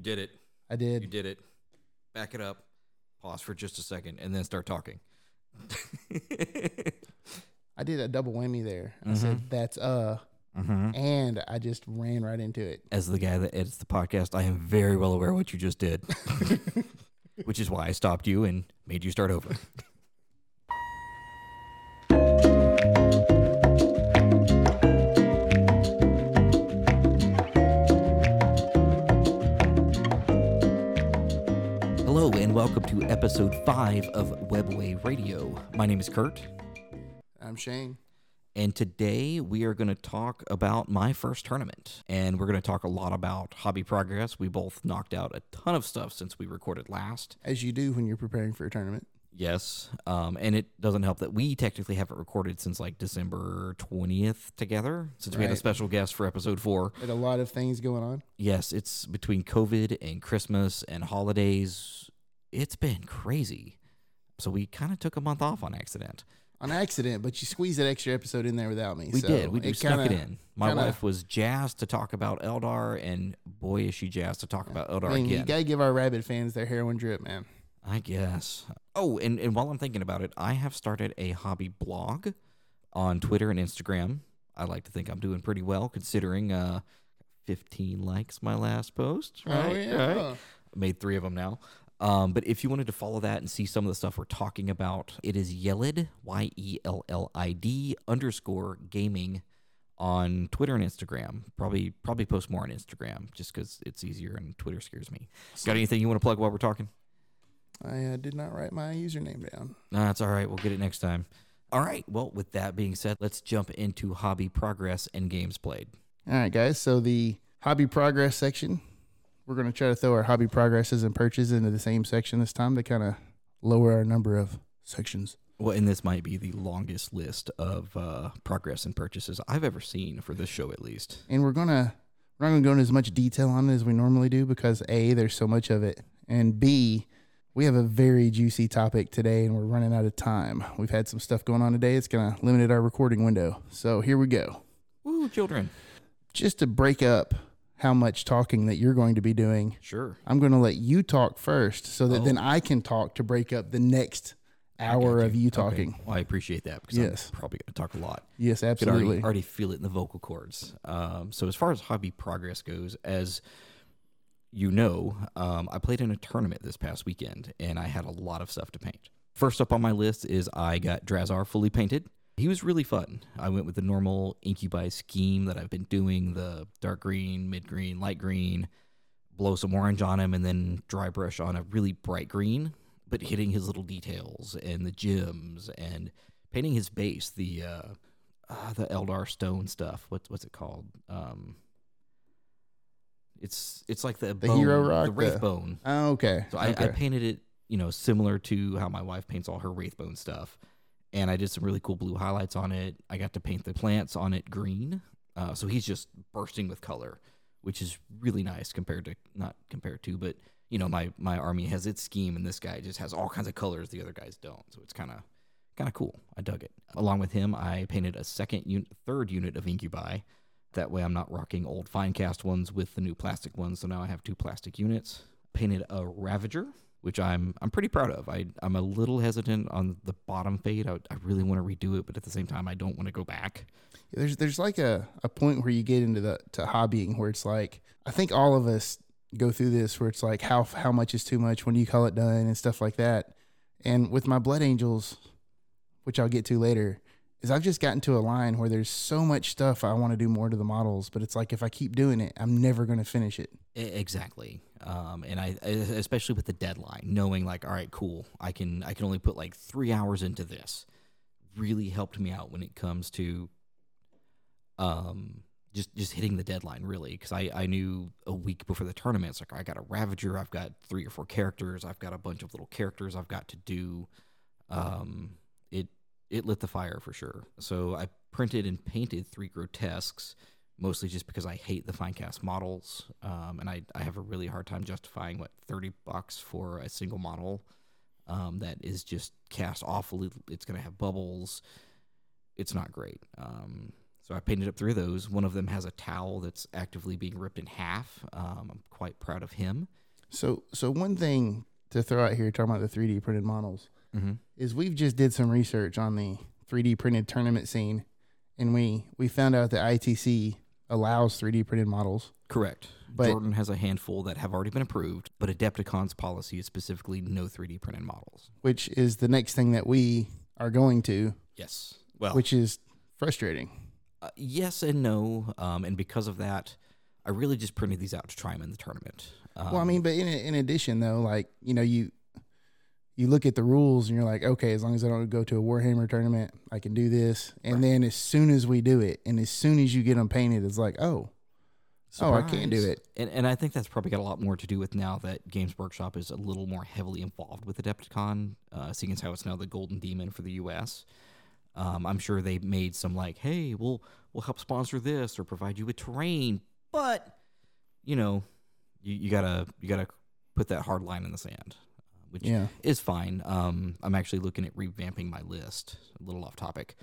You did it. I did. You did. it. Back it up. Pause for just a second and then start talking. I did a double whammy there. I said that's uh, mm-hmm. and I just ran right into it. As the guy that edits the podcast, I am very well aware what you just did, which is why I stopped you and made you start over. welcome to episode five of Webway Radio. My name is Kurt. I'm Shane. And today we are going to talk about my first tournament. And we're going to talk a lot about hobby progress. We both knocked out a ton of stuff since we recorded last. As you do when you're preparing for a tournament. Yes. Um, and it doesn't help that we technically haven't recorded since like December 20th together, since we had a special guest for episode four. Had a lot of things going on. Yes, it's between COVID and Christmas and holidays. It's been crazy. So we kind of took a month off on accident. On accident, but you squeezed that extra episode in there without me. We so did. We it snuck it in. My kinda- wife was jazzed to talk about Eldar, and boy, is she jazzed to talk about Eldar I mean, you gotta give our rabid fans their heroin drip, man. I guess. Oh, and, and while I'm thinking about it, I have started a hobby blog on Twitter and Instagram. I like to think I'm doing pretty well considering uh, 15 likes my last post. Right? oh yeah. Right? Made three of them now. Um, but if you wanted to follow that and see some of the stuff we're talking about, it is Yellid, Y E L L I D underscore gaming on Twitter and Instagram. Probably probably post more on Instagram just because it's easier and Twitter scares me. Got anything you want to plug while we're talking? I uh, did not write my username down. No, that's all right. We'll get it next time. All right. Well, with that being said, let's jump into hobby progress and games played. All right, guys. So the hobby progress section, we're going to try to throw our hobby progresses and purchases into the same section this time to kind of lower our number of sections. Well, and this might be the longest list of uh, progress and purchases I've ever seen for this show, at least. And we're gonna we're not gonna go into as much detail on it as we normally do because a there's so much of it, and b we have a very juicy topic today, and we're running out of time. We've had some stuff going on today. It's gonna limit our recording window. So here we go. Woo, children. Just to break up how much talking that you're going to be doing, Sure. I'm going to let you talk first, so that Oh. then I can talk to break up the next hour got of you Okay. talking. Well, I appreciate that because Yes. I'm probably going to talk a lot. Yes, could already, absolutely. already feel it in the vocal cords. Um, so as far as hobby progress goes, as you know, um, I played in a tournament this past weekend, and I had a lot of stuff to paint. First up on my list is I got Drazhar fully painted. He was really fun. I went with the normal Incubi scheme that I've been doing: the dark green, mid green, light green, blow some orange on him, and then dry brush on a really bright green, but hitting his little details and the gems and painting his base, the uh, uh, the Eldar stone stuff. What's what's it called? Um, it's it's like the, The bone, hero rock, the wraith the- bone. Oh, okay. So I, I painted it, you know, similar to how my wife paints all her wraithbone stuff, and I did some really cool blue highlights on it. I got to paint the plants on it green, uh, so he's just bursting with color, which is really nice compared to not compared to, but you know, my my army has its scheme, and this guy just has all kinds of colors the other guys don't. So it's kind of kind of cool. I dug it. Along with him, I painted a second, un- third unit of Incubi. That way, I'm not rocking old Finecast ones with the new plastic ones. So now I have two plastic units. Painted a Ravager, which I'm I'm pretty proud of. I I'm a little hesitant on the bottom fade. I, I really want to redo it, but at the same time, I don't want to go back. there's there's like a, a point where you get into the to hobbying where it's like I think all of us go through this where it's like how how much is too much when do you call it done and stuff like that. And with my blood angels, which I'll get to later, is I've just gotten to a line where there's so much stuff I want to do more to the models, but it's like if I keep doing it, I'm never going to finish it. Exactly. Um, and I, especially with the deadline, knowing like, all right, cool, I can, I can only put like three hours into this, really helped me out when it comes to, um, just, just hitting the deadline really. Cause I, I knew a week before the tournament, it's like, I got a Ravager, I've got three or four characters, I've got a bunch of little characters I've got to do. Um, it, it lit the fire for sure. So I printed and painted three grotesques mostly just because I hate the Finecast models, um, and I, I have a really hard time justifying what thirty bucks for a single model um, that is just cast awfully. It's gonna have bubbles. It's not great. Um, So I painted up three of those. One of them has a towel that's actively being ripped in half. Um, I'm quite proud of him. So so one thing to throw out here talking about the 3D printed models Mm-hmm. is we've just did some research on the 3D printed tournament scene and we we found out that ITC allows 3D printed models. Correct. But- Jordan has a handful that have already been approved, but Adepticon's policy is specifically no 3D printed models. which is the next thing that we are going to, Yes. Well, which is frustrating. uh, yes and no. Um, and because of that, I really just printed these out to try them in the tournament. Um, well, I mean, but in in addition though, like you know, you you look at the rules and you're like, okay, as long as I don't go to a Warhammer tournament, I can do this. And Right. then as soon as we do it, and as soon as you get them painted, it's like, oh, oh, I can't do it. And, and I think that's probably got a lot more to do with now that Games Workshop is a little more heavily involved with Adepticon, uh, seeing as how it's now the Golden Demon for the U.S. Um, I'm sure they made some like, hey, we'll we'll help sponsor this or provide you with terrain, but you know, you, you gotta you gotta put that hard line in the sand, which Yeah, is fine. Um, I'm actually looking at revamping my list, a little off topic,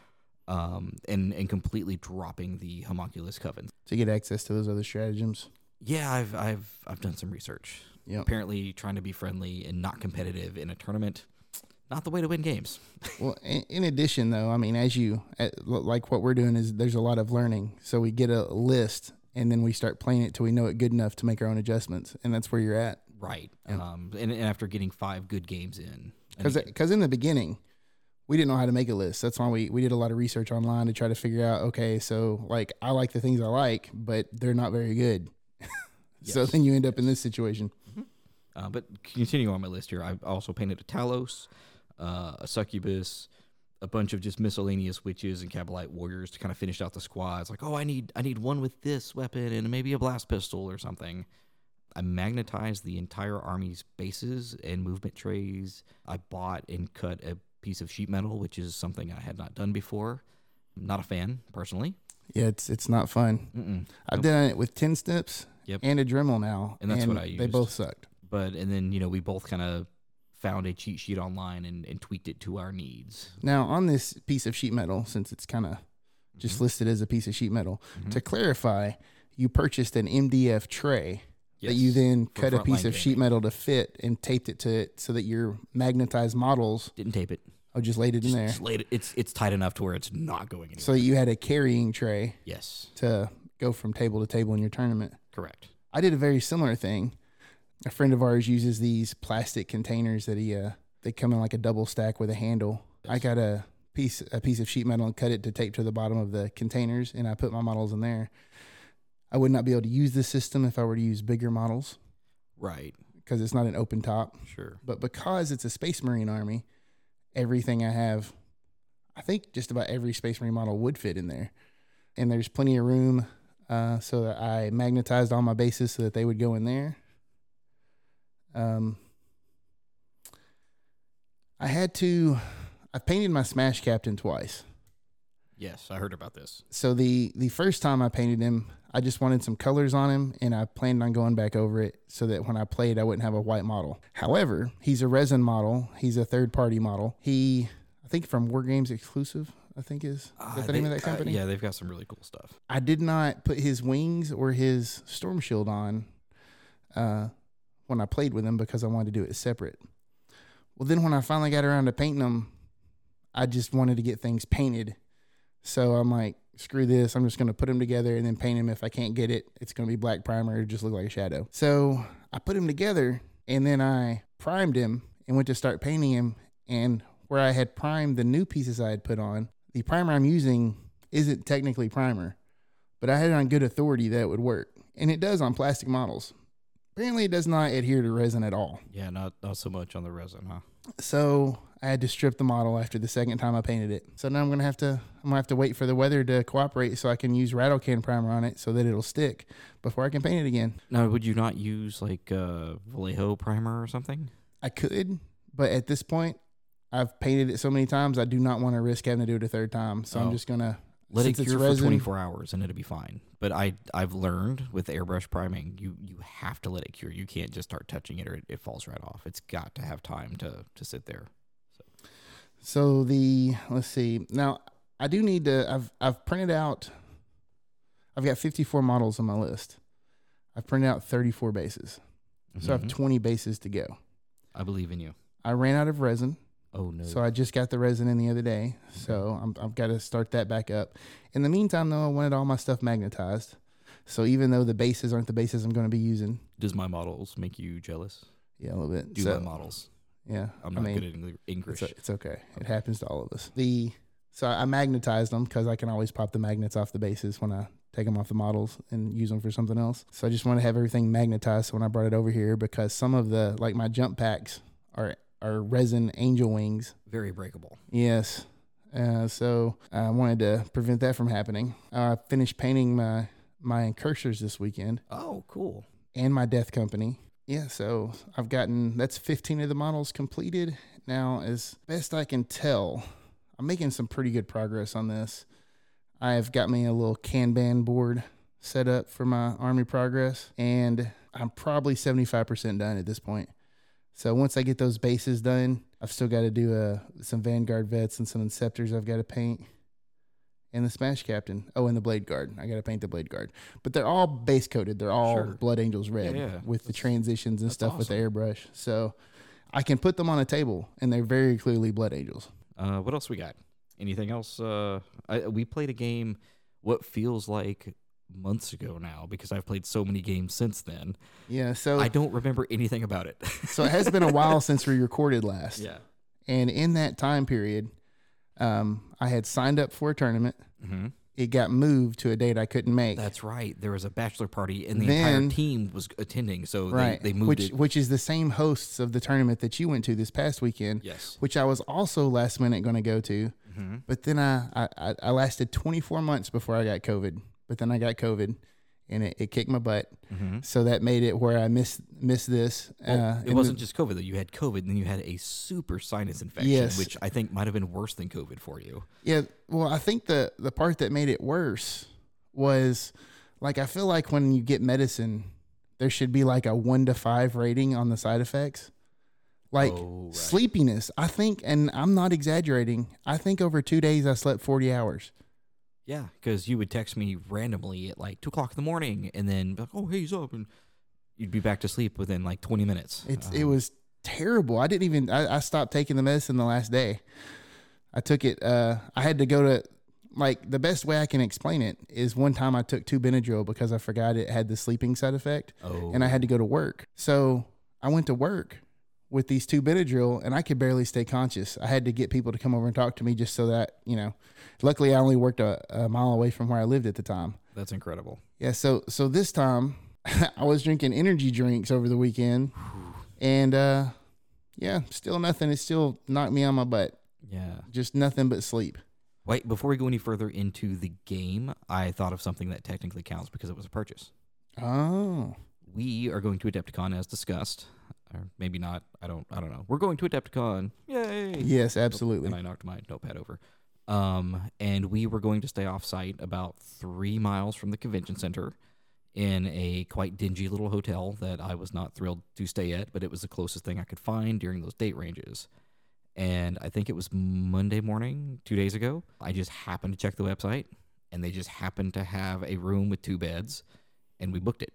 um, and and completely dropping the homunculus coven. to get access to those other stratagems. Yeah, I've I've I've done some research. Yep. Apparently, trying to be friendly and not competitive in a tournament, not the way to win games. Well, in, in addition, though, I mean, as you like what we're doing is there's a lot of learning. So we get a list and then we start playing it till we know it good enough to make our own adjustments, and that's where you're at. Right. Yeah. Um. And, and after getting five good games in, Because in the beginning, we didn't know how to make a list. That's why we we did a lot of research online to try to figure out. Okay, so like I like the things I like, but they're not very good. so then you end up in this situation. Uh, but continuing on my list here, I also painted a Talos, uh, a Succubus, a bunch of just miscellaneous witches and Kabalite warriors to kind of finish out the squads. Like, oh, I need I need one with this weapon and maybe a blast pistol or something. I magnetized the entire army's bases and movement trays. I bought and cut a piece of sheet metal, which is something I had not done before. I'm Not a fan personally. Yeah, it's it's not fun. Mm-mm. I've Nope. done it with ten steps Yep. and a Dremel now, And that's what I use. They both sucked. But and then you know we both kind of found a cheat sheet online and, and tweaked it to our needs. Now on this piece of sheet metal, since it's kind of just Mhm. listed as a piece of sheet metal, Mhm. to clarify, you purchased an MDF tray that you then cut a piece of sheet metal to fit and taped it to it so that your magnetized models. didn't tape it. Oh, just laid it in there. just laid it. It's it's tight enough to where it's not going anywhere. So you had a carrying tray yes, to go from table to table in your tournament. correct. I did a very similar thing. A friend of ours uses these plastic containers that he uh they come in like a double stack with a handle. I got a piece a piece of sheet metal and cut it to tape to the bottom of the containers and I put my models in there. I would not be able to use this system if I were to use bigger models Right. because it's not an open top. Sure. But because it's a Space Marine army, everything I have, I think just about every Space Marine model would fit in there. And there's plenty of room uh, so that I magnetized all my bases so that they would go in there. Um, I had to, I painted my Smash Captain twice. Yes, I heard about this. So the the first time I painted him, I just wanted some colors on him, and I planned on going back over it so that when I played, I wouldn't have a white model. However, he's a resin model. He's a third party model. He, I think, from War Games exclusive. I think is, is Uh, the name of that uh, company? yeah, they've got some really cool stuff. I did not put his wings or his storm shield on uh, when I played with him because I wanted to do it separate. Well, then when I finally got around to painting them, I just wanted to get things painted. So I'm like, screw this. I'm just going to put them together and then paint them. If I can't get it, it's going to be black primer. It just look like a shadow. So I put them together and then I primed him and went to start painting him. And where I had primed the new pieces I had put on, the primer I'm using isn't technically primer, but I had it on good authority that it would work. And it does on plastic models. Apparently, it does not adhere to resin at all. Yeah, not not so much on the resin, huh? So I had to strip the model after the second time I painted it. So now I'm gonna have to I'm gonna have to wait for the weather to cooperate so I can use rattle can primer on it so that it'll stick before I can paint it again. Now, would you not use like uh, Vallejo primer or something? I could, but at this point, I've painted it so many times I do not want to risk having to do it a third time. So I'm Oh. just gonna Let it cure for 24 hours and it'll be fine. But I I've learned with airbrush priming, you you have to let it cure. You can't just start touching it or it, it falls right off. It's got to have time to to sit there. So the let's see. Now I do need to. I've I've printed out I've got 54 models on my list. I've printed out 34 bases, so I have Mhm. 20 bases to go. I believe in you. I ran out of resin, Oh no. so I just got the resin in the other day. So I'm, I've got to start that back up. In the meantime, though, I wanted all my stuff magnetized. So even though the bases aren't the bases I'm going to be using, Does my models make you jealous? yeah, a little bit. Do so, my models? Yeah, I'm I not mean, good at English. It's, it's okay. It happens to all of us. The so I magnetized them because I can always pop the magnets off the bases when I take them off the models and use them for something else. So I just want to have everything magnetized. So when I brought it over here, because some of the like my jump packs are are resin angel wings. Very breakable. Yes. Uh, so I wanted to prevent that from happening. I finished painting my my incursors this weekend Oh, cool. and my death company. Yeah, so I've gotten that's 15 of the models completed. Now, as best I can tell, I'm making some pretty good progress on this. I've got me a little Kanban board set up for my army progress, and I'm probably 75% done at this point. So once I get those bases done, I've still got to do uh, some Vanguard vets and some Inceptors I've got to paint. And the Smash Captain. Oh, and the Blade Guard. I got to paint the Blade Guard. But they're all base coated. They're all Sure. Blood Angels red Yeah, yeah. with the transitions and that's stuff with the airbrush. So I can put them on a table and they're very clearly Blood Angels. Uh, what else we got? Anything else? Uh, I, we played a game. What feels like months ago now because I've played so many games since then. Yeah. So I don't remember anything about it. so it has been a while since we recorded last. yeah. And in that time period, um, I had signed up for a tournament. hmm It got moved to a date I couldn't make. That's right. There was a bachelor party and the Then- entire team was attending, so right. they, they moved which it. which is the same hosts of the tournament that you went to this past weekend, Yes. which I was also last minute going to go to. hmm But then I, I, I- I lasted 24 months before I got COVID. But then I got COVID and it, it kicked my butt. hmm So that made it where I missed missed this. Well, uh, it wasn't the- just COVID though. You had COVID, and then you had a super sinus infection, Yes. which I think might have been worse than COVID for you. Yeah, well, I think the the part that made it worse was like I feel like when you get medicine, there should be like a one to five rating on the side effects. Like Oh, right. sleepiness, I think, and I'm not exaggerating. I think over two days I slept 40 hours. Yeah, because you would text me randomly at like two o'clock in the morning, and then be like, "Oh, hey, he's up," and you'd be back to sleep within like twenty minutes. It's it Um, was terrible. I didn't even. I, I stopped taking the medicine the last day. I took it. Uh, I had to go to like the best way I can explain it is one time I took two Benadryl because I forgot it had the sleeping side effect, Oh, and I had to go to work. So I went to work with these two Benadryl, and I could barely stay conscious. I had to get people to come over and talk to me just so that you know. Luckily, I only worked a, a mile away from where I lived at the time. that's incredible. Yeah, so so this time I was drinking energy drinks over the weekend, and uh, yeah, still nothing. It still knocked me on my butt. Yeah. Just nothing but sleep. Wait, before we go any further into the game, I thought of something that technically counts because it was a purchase. Oh, We are going to Adepticon as discussed, or maybe not. I don't. I don't know. We're going to Adepticon. Yay! yes, absolutely. And I knocked my notepad over. Um, and we were going to stay off site about three miles from the convention center in a quite dingy little hotel that I was not thrilled to stay at, but it was the closest thing I could find during those date ranges. And I think it was Monday morning, two days ago. I just happened to check the website, and they just happened to have a room with two beds, and we booked it.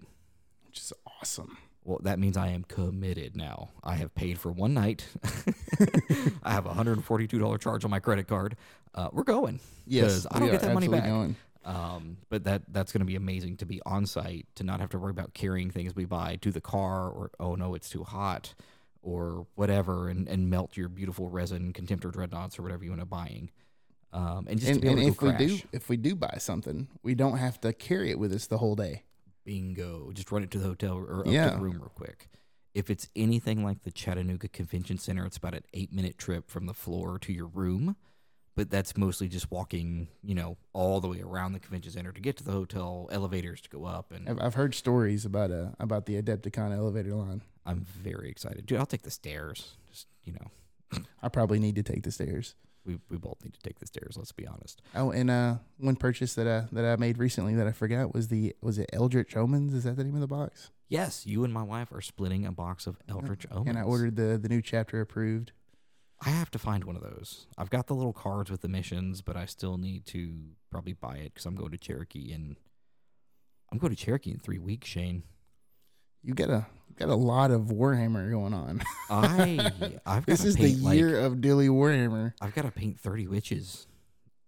Which is awesome. Well, that means I am committed now. I have paid for one night. I have a $142 charge on my credit card. Uh, we're going. Yes, I don't get that money back. Going. Um, but that that's going to be amazing to be on site, to not have to worry about carrying things we buy to the car or, oh no, it's too hot or whatever, and, and melt your beautiful resin Contemptor dreadnoughts or whatever you end up buying. Um, and just to And, be able and to if go we crash. do, if we do buy something, we don't have to carry it with us the whole day. bingo. Just run it to the hotel or up to the room real quick. If it's anything like the Chattanooga Convention Center, it's about an eight minute trip from the floor to your room. But that's mostly just walking, you know, all the way around the convention center to get to the hotel, elevators to go up, and I've, I've heard stories about uh about the Adepticon elevator line. I'm very excited, dude. I'll take the stairs. Just you know, I probably need to take the stairs. We we both need to take the stairs. Let's be honest. Oh, and uh, one purchase that I that I made recently that I forgot was the was it Eldritch Omens? Is that the name of the box? Yes, you and my wife are splitting a box of Eldritch Omens. And I ordered the the new chapter approved. I have to find one of those. I've got the little cards with the missions, but I still need to probably buy it because I'm going to Cherokee in I'm going to Cherokee in three weeks, Shane. You got a you got a lot of Warhammer going on. I I've got this is the year like, of Dilly Warhammer. I've got to paint 30 witches,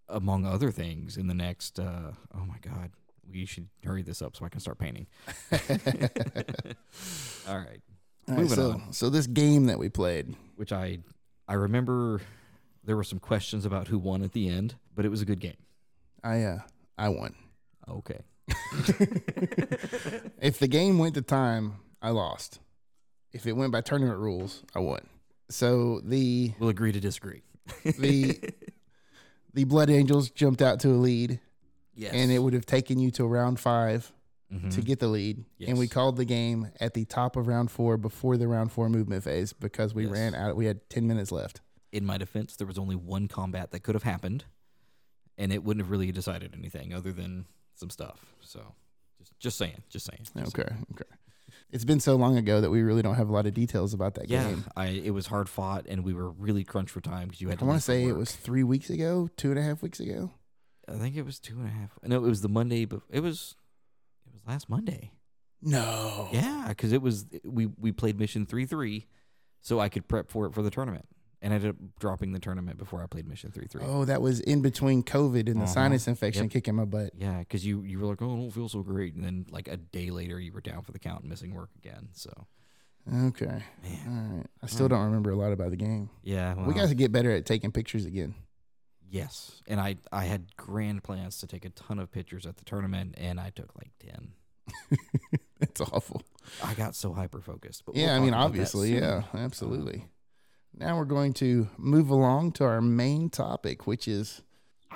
among other things, in the next. Uh, oh my god, we should hurry this up so I can start painting. All right, All right, Moving so on. so this game that we played, which I I remember there were some questions about who won at the end, but it was a good game. I uh I won. Okay. If the game went to time, I lost. If it went by tournament rules, I won. So the We'll agree to disagree. the the Blood Angels jumped out to a lead, Yes. and it would have taken you to round five Mhm. to get the lead. And we called the game at the top of round four before the round four movement phase because we Yes. ran out. We had ten minutes left. in my defense, there was only one combat that could have happened, and it wouldn't have really decided anything other than some stuff. So, just just saying, just saying. just Okay, okay. It's been so long ago that we really don't have a lot of details about that Yeah, game. I it was hard fought, and we were really crunched for time because you had. I want to say it was three weeks ago, two and a half weeks ago. I think it was two and a half. No, it was the Monday, but it was it was last Monday. No. Yeah, because it was we we played mission three three, so I could prep for it for the tournament, and I ended up dropping the tournament before I played mission three three. Oh, that was in between COVID and the Uh-huh. sinus infection Yep. kicking my butt. Yeah, because you you were like, oh, I don't feel so great, and then like a day later, you were down for the count and missing work again. So Okay. man, All right. I still Alright. don't remember a lot about the game. yeah, well, we got to get better at taking pictures again. yes, and I I had grand plans to take a ton of pictures at the tournament, and I took like ten. it's awful. I got so hyper focused. But yeah, we'll I mean, talk about that obviously, yeah, absolutely. Now we're going to move along to our main topic, which is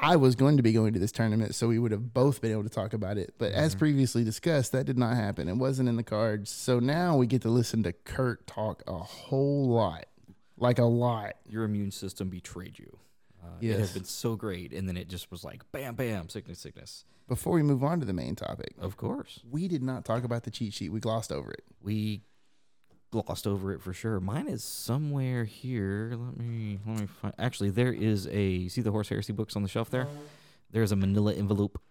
I was going to be going to this tournament, so we would have both been able to talk about it. But as Mhm. previously discussed, that did not happen. It wasn't in the cards. So now we get to listen to Kurt talk a whole lot, like a lot. Your immune system betrayed you. Uh, It has been so great, and then it just was like bam, bam, sickness, sickness. Before we move on to the main topic, Of course, we did not talk about the cheat sheet. We glossed over it. we glossed over it for sure. Mine is somewhere here. Let me let me find. Actually, there is a see the Horus Heresy books on the shelf there. There's a Manila envelope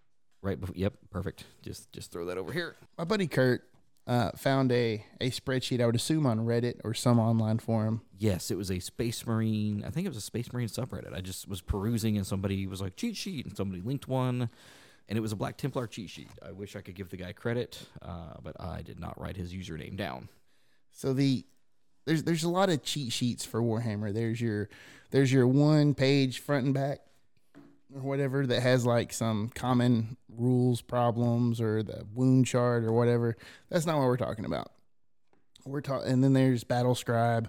right. Before, yep, perfect. Just just throw that over here. My buddy Kurt uh, found a, a spreadsheet, I would assume on Reddit or some online forum. Yes, it was a Space Marine. I think it was a Space Marine subreddit. I just was perusing and somebody was like cheat sheet, and somebody linked one, and it was a Black Templar cheat sheet. I wish I could give the guy credit, uh, but I did not write his username down. So the there's there's a lot of cheat sheets for Warhammer. There's your there's your one page front and back or whatever that has like some common rules problems or the wound chart or whatever. That's not what we're talking about. We're talking and then there's Battle Scribe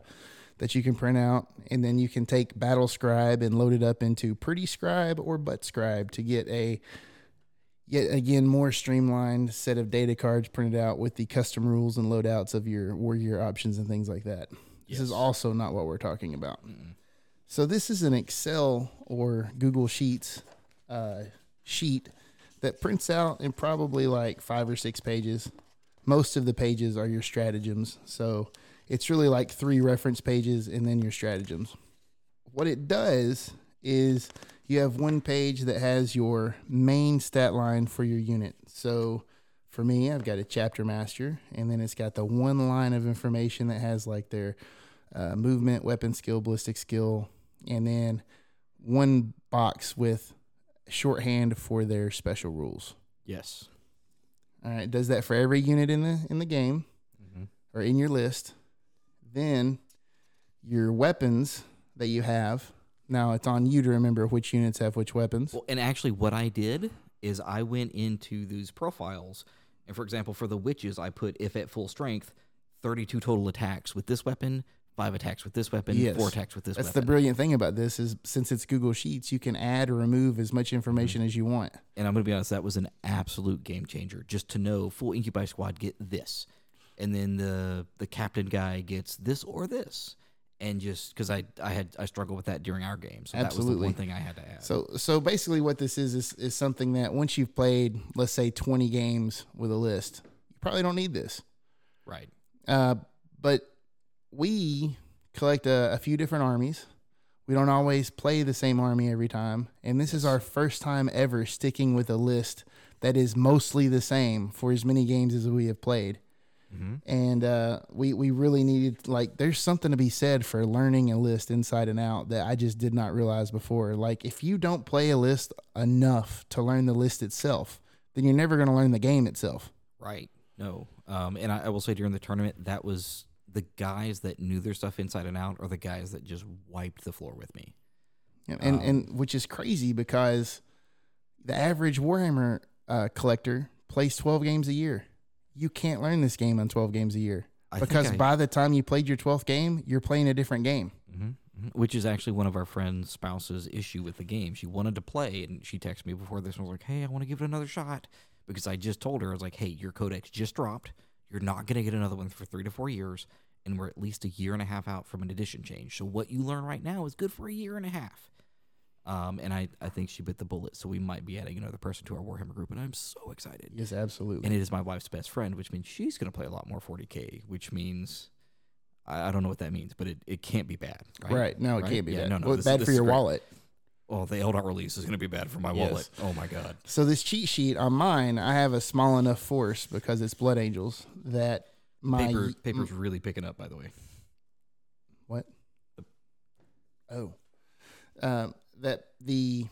that you can print out and then you can take Battle Scribe and load it up into Pretty Scribe or Butt Scribe to get a yet again more streamlined set of data cards printed out with the custom rules and loadouts of your warrior options and things like that. This is also not what we're talking about. Mm-mm. So this is an Excel or Google Sheets uh, sheet that prints out in probably like five or six pages. Most of the pages are your stratagems, so it's really like three reference pages and then your stratagems. What it does is you have one page that has your main stat line for your unit. So for me, I've got a chapter master, and then it's got the one line of information that has like their uh, movement, weapon skill, ballistic skill, and then one box with shorthand for their special rules. Yes. All right, does that for every unit in the in the game hmm or in your list. Then your weapons that you have. Now it's on you to remember which units have which weapons. Well, and actually, what I did is I went into these profiles, and for example, for the witches, I put if at full strength, thirty-two total attacks with this weapon, five attacks with this weapon, Yes. four attacks with this That's the brilliant thing about this is since it's Google Sheets, you can add or remove as much mm-hmm. information as you want. and I'm gonna be honest, that was an absolute game changer. Just to know, full Incubi squad get this, and then the the captain guy gets this or this, and just because I I had I struggled with that during our game, so that was the one thing I had to add. So so basically what this is is is something that once you've played, let's say 20 games with a list, you probably don't need this. right, Uh, but we collect a, a few different armies. We don't always play the same army every time. And this is our first time ever sticking with a list that is mostly the same for as many games as we have played. Mm-hmm. And uh, we, we really needed, like, there's something to be said for learning a list inside and out that I just did not realize before. Like, if you don't play a list enough to learn the list itself, then you're never going to learn the game itself. Right. No. Um, and I, I will say during the tournament, that was the guys that knew their stuff inside and out, are the guys that just wiped the floor with me. And Um, and which is crazy because the average Warhammer uh, collector plays 12 games a year. You can't learn this game on 12 games a year I because I- by the time you played your 12th game, you're playing a different game. Mhm, mhm. Which is actually one of our friend's spouse's issue with the game. She wanted to play, and she texted me before this and was like, "Hey, I want to give it another shot," because I just told her I was like, "Hey, your codex just dropped. You're not gonna get another one for three to four years, and we're at least a year and a half out from an edition change. So what you learn right now is good for a year and a half." Um, and I, I think she bit the bullet, so we might be adding another person to our Warhammer group, and I'm so excited. Yes, absolutely. And it is my wife's best friend, which means she's going to play a lot more 40k, which means I, I don't know what that means, but it, it can't be bad, right? right. No, it Right? can't be Yeah, bad. no, no, Well, this- bad this for your great. wallet. Well, the LDOT release is going to be bad for my Yes. wallet. Oh my god. So this cheat sheet on mine, I have a small enough force because it's Blood Angels that my Paper paper's really picking up, by the way. What? Oh, um, that the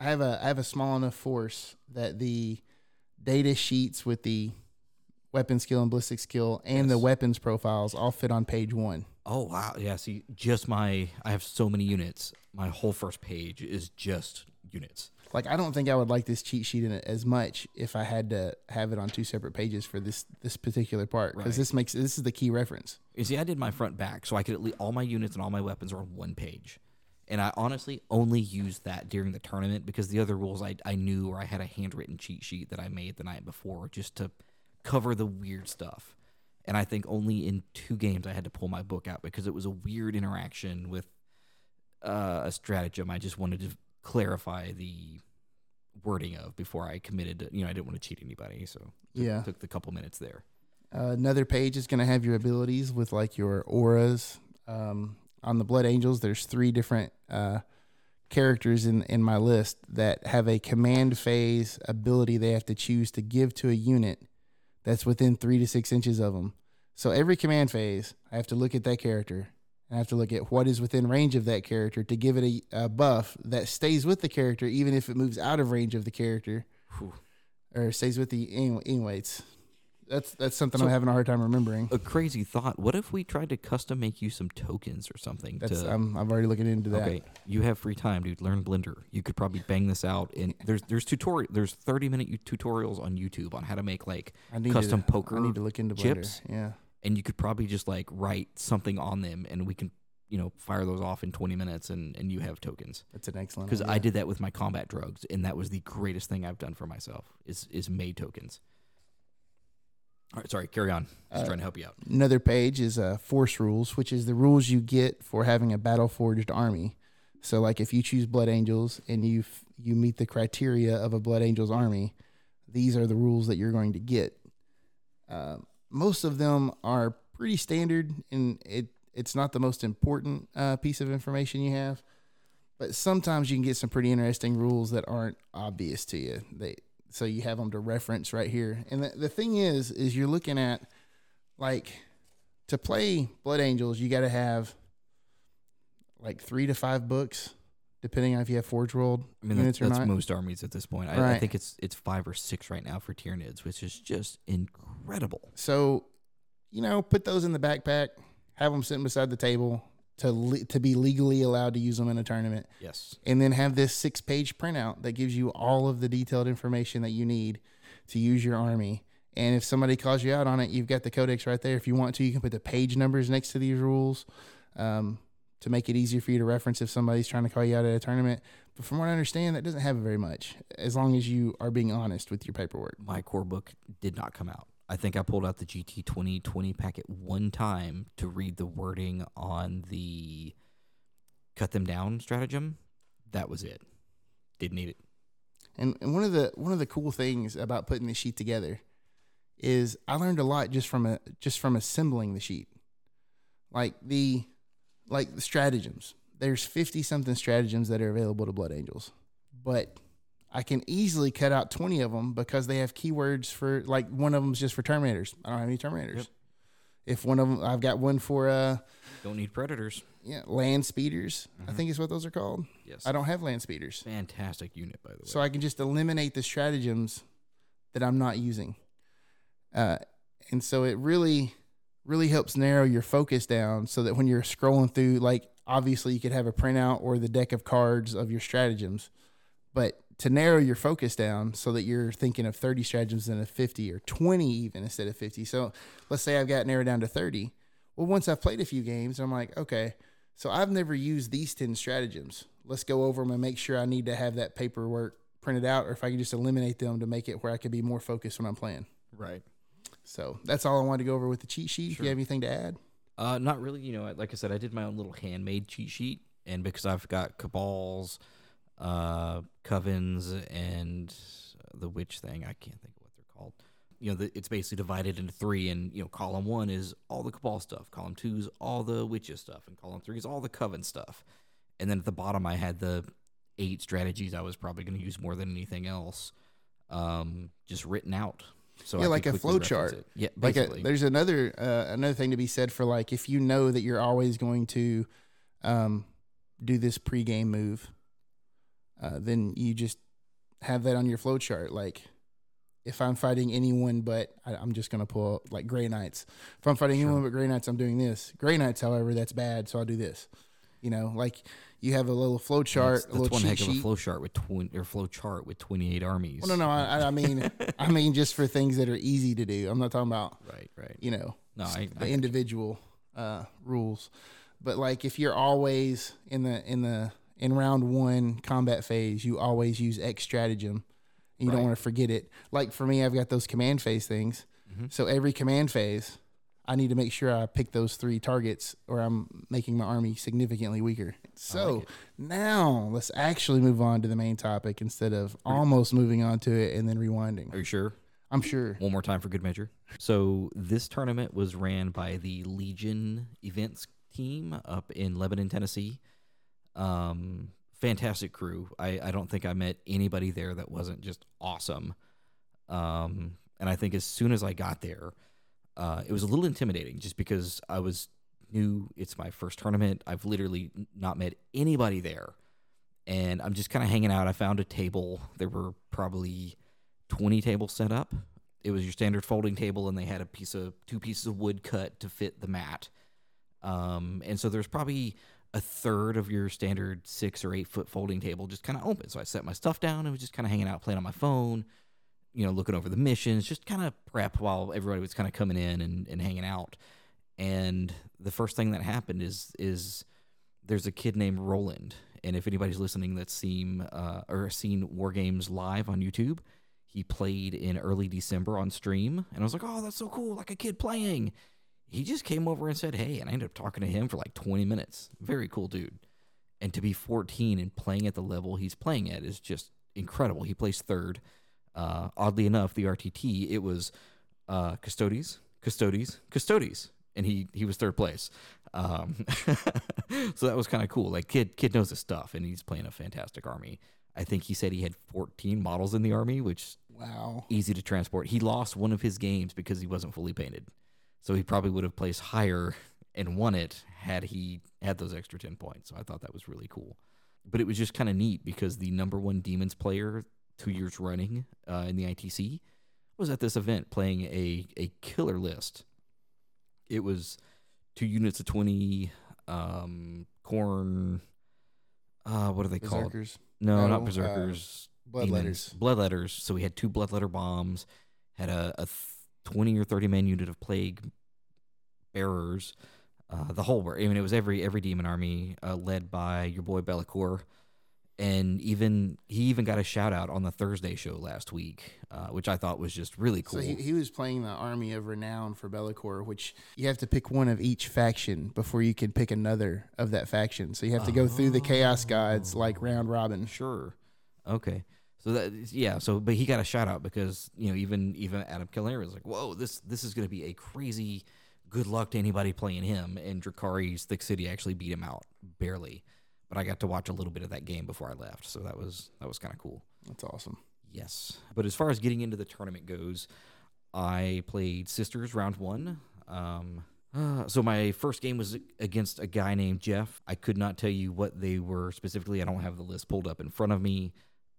I have a I have a small enough force that the data sheets with the weapon skill and ballistic skill and the weapons profiles all fit on page one. Oh wow, yeah. See, just my I have so many units. My whole first page is just units. Like I don't think I would like this cheat sheet in it as much if I had to have it on two separate pages for this this particular part because Right. this makes this is the key reference. You see, I did my front back, so I could at least all my units and all my weapons are on one page. And I honestly only used that during the tournament because the other rules I, I knew or I had a handwritten cheat sheet that I made the night before just to cover the weird stuff. And I think only in two games I had to pull my book out because it was a weird interaction with uh, a stratagem. I just wanted to clarify the wording of before I committed to, you know, I didn't want to cheat anybody. So took, Yeah. took the couple minutes there. Uh, another page is going to have your abilities with like your auras. Um, on the Blood Angels, there's three different uh, characters in in my list that have a command phase ability they have to choose to give to a unit that's within three to six inches of them. So every command phase, I have to look at that character. I have to look at what is within range of that character to give it a, a buff that stays with the character, even if it moves out of range of the character Whew. or stays with the anyway. it's, that's that's something So- I'm having a hard time remembering. a crazy thought. What if we tried to custom make you some tokens or something? That's to, I'm I'm already looking into that. okay, you have free time, dude. Learn Blender. You could probably bang this out. And there's there's tutorial. There's 30 minute tutorials on YouTube on how to make like, Custom to, poker I need to look into Blender. chips? Yeah. and you could probably just like write something on them, and we can you know fire those off in 20 minutes, and and you have tokens. That's an excellent. Because I did that with my combat drugs, and that was the greatest thing I've done for myself. Is is made tokens. All right, sorry. Carry on. Just Uh, trying to help you out. Another page is uh, force rules, which is the rules you get for having a battle forged army. So, like if you choose Blood Angels and you f- you meet the criteria of a Blood Angels army, these are the rules that you're going to get. Uh, most of them are pretty standard, and it it's not the most important uh, piece of information you have. But sometimes you can get some pretty interesting rules that aren't obvious to you. They so you have them to reference right here. And the, the thing is, is you're looking at like to play Blood Angels, you got to have like three to five books, depending on if you have Forge World I mean, that's, or that's not. most armies at this point. I, I think it's it's five or six right now for Tyranids, which is just incredible. So, you know, put those in the backpack, have them sitting beside the table to le- to be legally allowed to use them in a tournament, Yes. and then have this six page printout that gives you all of the detailed information that you need to use your army. And if somebody calls you out on it, you've got the codex right there. If you want to, you can put the page numbers next to these rules um, to make it easier for you to reference if somebody's trying to call you out at a tournament. But from what I understand, that doesn't have very much, as long as you are being honest with your paperwork. My core book did not come out. I think I pulled out the GT 2020 packet one time to read the wording on the cut them down stratagem. That was it. Didn't need it. And, and one of the one of the cool things about putting the sheet together is I learned a lot just from a just from assembling the sheet. Like the like the stratagems. there's 50 something stratagems that are available to Blood Angels, but I can easily cut out 20 of them because they have keywords for like one of them's just for Terminators. I don't have any Terminators. Yep. If one of them, I've got one for uh, Don't need predators. yeah, land speeders. I Mhm. think is what those are called. Yes. I don't have land speeders, Fantastic unit, by the way. so I can just eliminate the stratagems that I'm not using. Uh, and so it really, really helps narrow your focus down so that when you're scrolling through, like obviously you could have a printout or the deck of cards of your stratagems, but to narrow your focus down so that you're thinking of 30 stratagems instead of 50 or 20 even instead of 50. So let's say I've got narrowed down to 30. Well, once I've played a few games, I'm like, okay, so I've never used these 10 stratagems. Let's go over them and make sure I need to have that paperwork printed out or if I can just eliminate them to make it where I can be more focused when I'm playing. right. So that's all I wanted to go over with the cheat sheet. If you have anything to add? Uh, not really. You know, like I said, I did my own little handmade cheat sheet, and because I've got cabals, uh, covens, and the witch thing, I can't think of what they're called. You know, the, it's basically divided into three, and you know, column one is all the cabal stuff, column two is all the witches stuff, and column three is all the coven stuff. And then at the bottom, I had the eight strategies I was probably going to use more than anything else, um, just written out. So Yeah, I like a flow chart. Yeah, like a, there's another uh, another thing to be said for like if you know that you're always going to um, do this pregame move, uh, then you just have that on your flow chart. Like if I'm fighting anyone but I, I'm just gonna pull like Gray Knights. If I'm fighting Sure. anyone but Gray Knights, I'm doing this. Gray Knights, however, that's bad, so I'll do this. You know, like you have a little flow chart, That's, a that's little one heck of a sheet. flow chart with twin or flow chart with twenty eight armies. Well, no, no, I, I mean, I mean, just for things that are easy to do. I'm not talking about right, right. you know No, I, the I individual uh, rules. But like if you're always in the in the in round one combat phase, you always use X stratagem. And you don't want to forget it. Like for me, I've got those command phase things. Mhm. So every command phase, I need to make sure I pick those three targets, or I'm making my army significantly weaker. So it. now let's actually move on to the main topic instead of almost moving on to it and then rewinding. Are you sure? I'm sure. One more time for good measure. So this tournament was ran by the Legion events team up in Lebanon, Tennessee. Um, fantastic crew. I, I don't think I met anybody there that wasn't just awesome. Um, and I think as soon as I got there, uh, it was a little intimidating just because I was new. It's my first tournament. I've literally not met anybody there. And I'm just kind of hanging out. I found a table. There were probably 20 tables set up. It was your standard folding table, and they had a piece of two pieces of wood cut to fit the mat. Um, and so there's probably a third of your standard six or eight foot folding table just kind of open. So I set my stuff down and was just kind of hanging out, playing on my phone, you know, looking over the missions, just kind of prep while everybody was kind of coming in and, and hanging out. And the first thing that happened is is there's a kid named Roland, and if anybody's listening that's seen uh, or seen War Games live on YouTube, he played in early December on stream, and I was like, "Oh, that's so cool! Like a kid playing." He just came over and said, "Hey," and I ended up talking to him for like 20 minutes. Very cool dude. And to be 14 and playing at the level he's playing at is just incredible. He plays third. Uh, oddly enough, the RTT it was uh, Custodes, Custodes, Custodes, and he he was third place. Um, so that was kind of cool. Like kid kid knows his stuff, and he's playing a fantastic army. I think he said he had 14 models in the army, which Wow. easy to transport. He lost one of his games because he wasn't fully painted. So he probably would have placed higher and won it had he had those extra 10 points. So I thought that was really cool. But it was just kind of neat because the number one Demons player two years running uh, in the ITC was at this event playing a, a killer list. It was two units of 20 um, Khorne. Uh, what are they called? No, No, not uh, berserkers. Blood demons. letters. Blood letters. So we had two blood letter bombs, had a, a th- 20 or 30 man unit of plague bearers. Uh, the whole, I mean, it was every every demon army uh, led by your boy Be'lakor. And even he even got a shout out on the Thursday show last week, uh, which I thought was just really cool. So he, he was playing the army of renown for Be'lakor, which you have to pick one of each faction before you can pick another of that faction. So you have to go through the chaos gods like round robin. Sure. Okay. So that yeah. So but he got a shout out because you know even even Adam Keller was like, whoa, this this is going to be a crazy good luck to anybody playing him. And Drukhari's Thick City actually beat him out barely. but I got to watch a little bit of that game before I left, so that was that was kind of cool. That's awesome. Yes, but as far as getting into the tournament goes, I played Sisters round one. Um, uh, so my first game was against a guy named Jeff. I could not tell you what they were specifically. I don't have the list pulled up in front of me,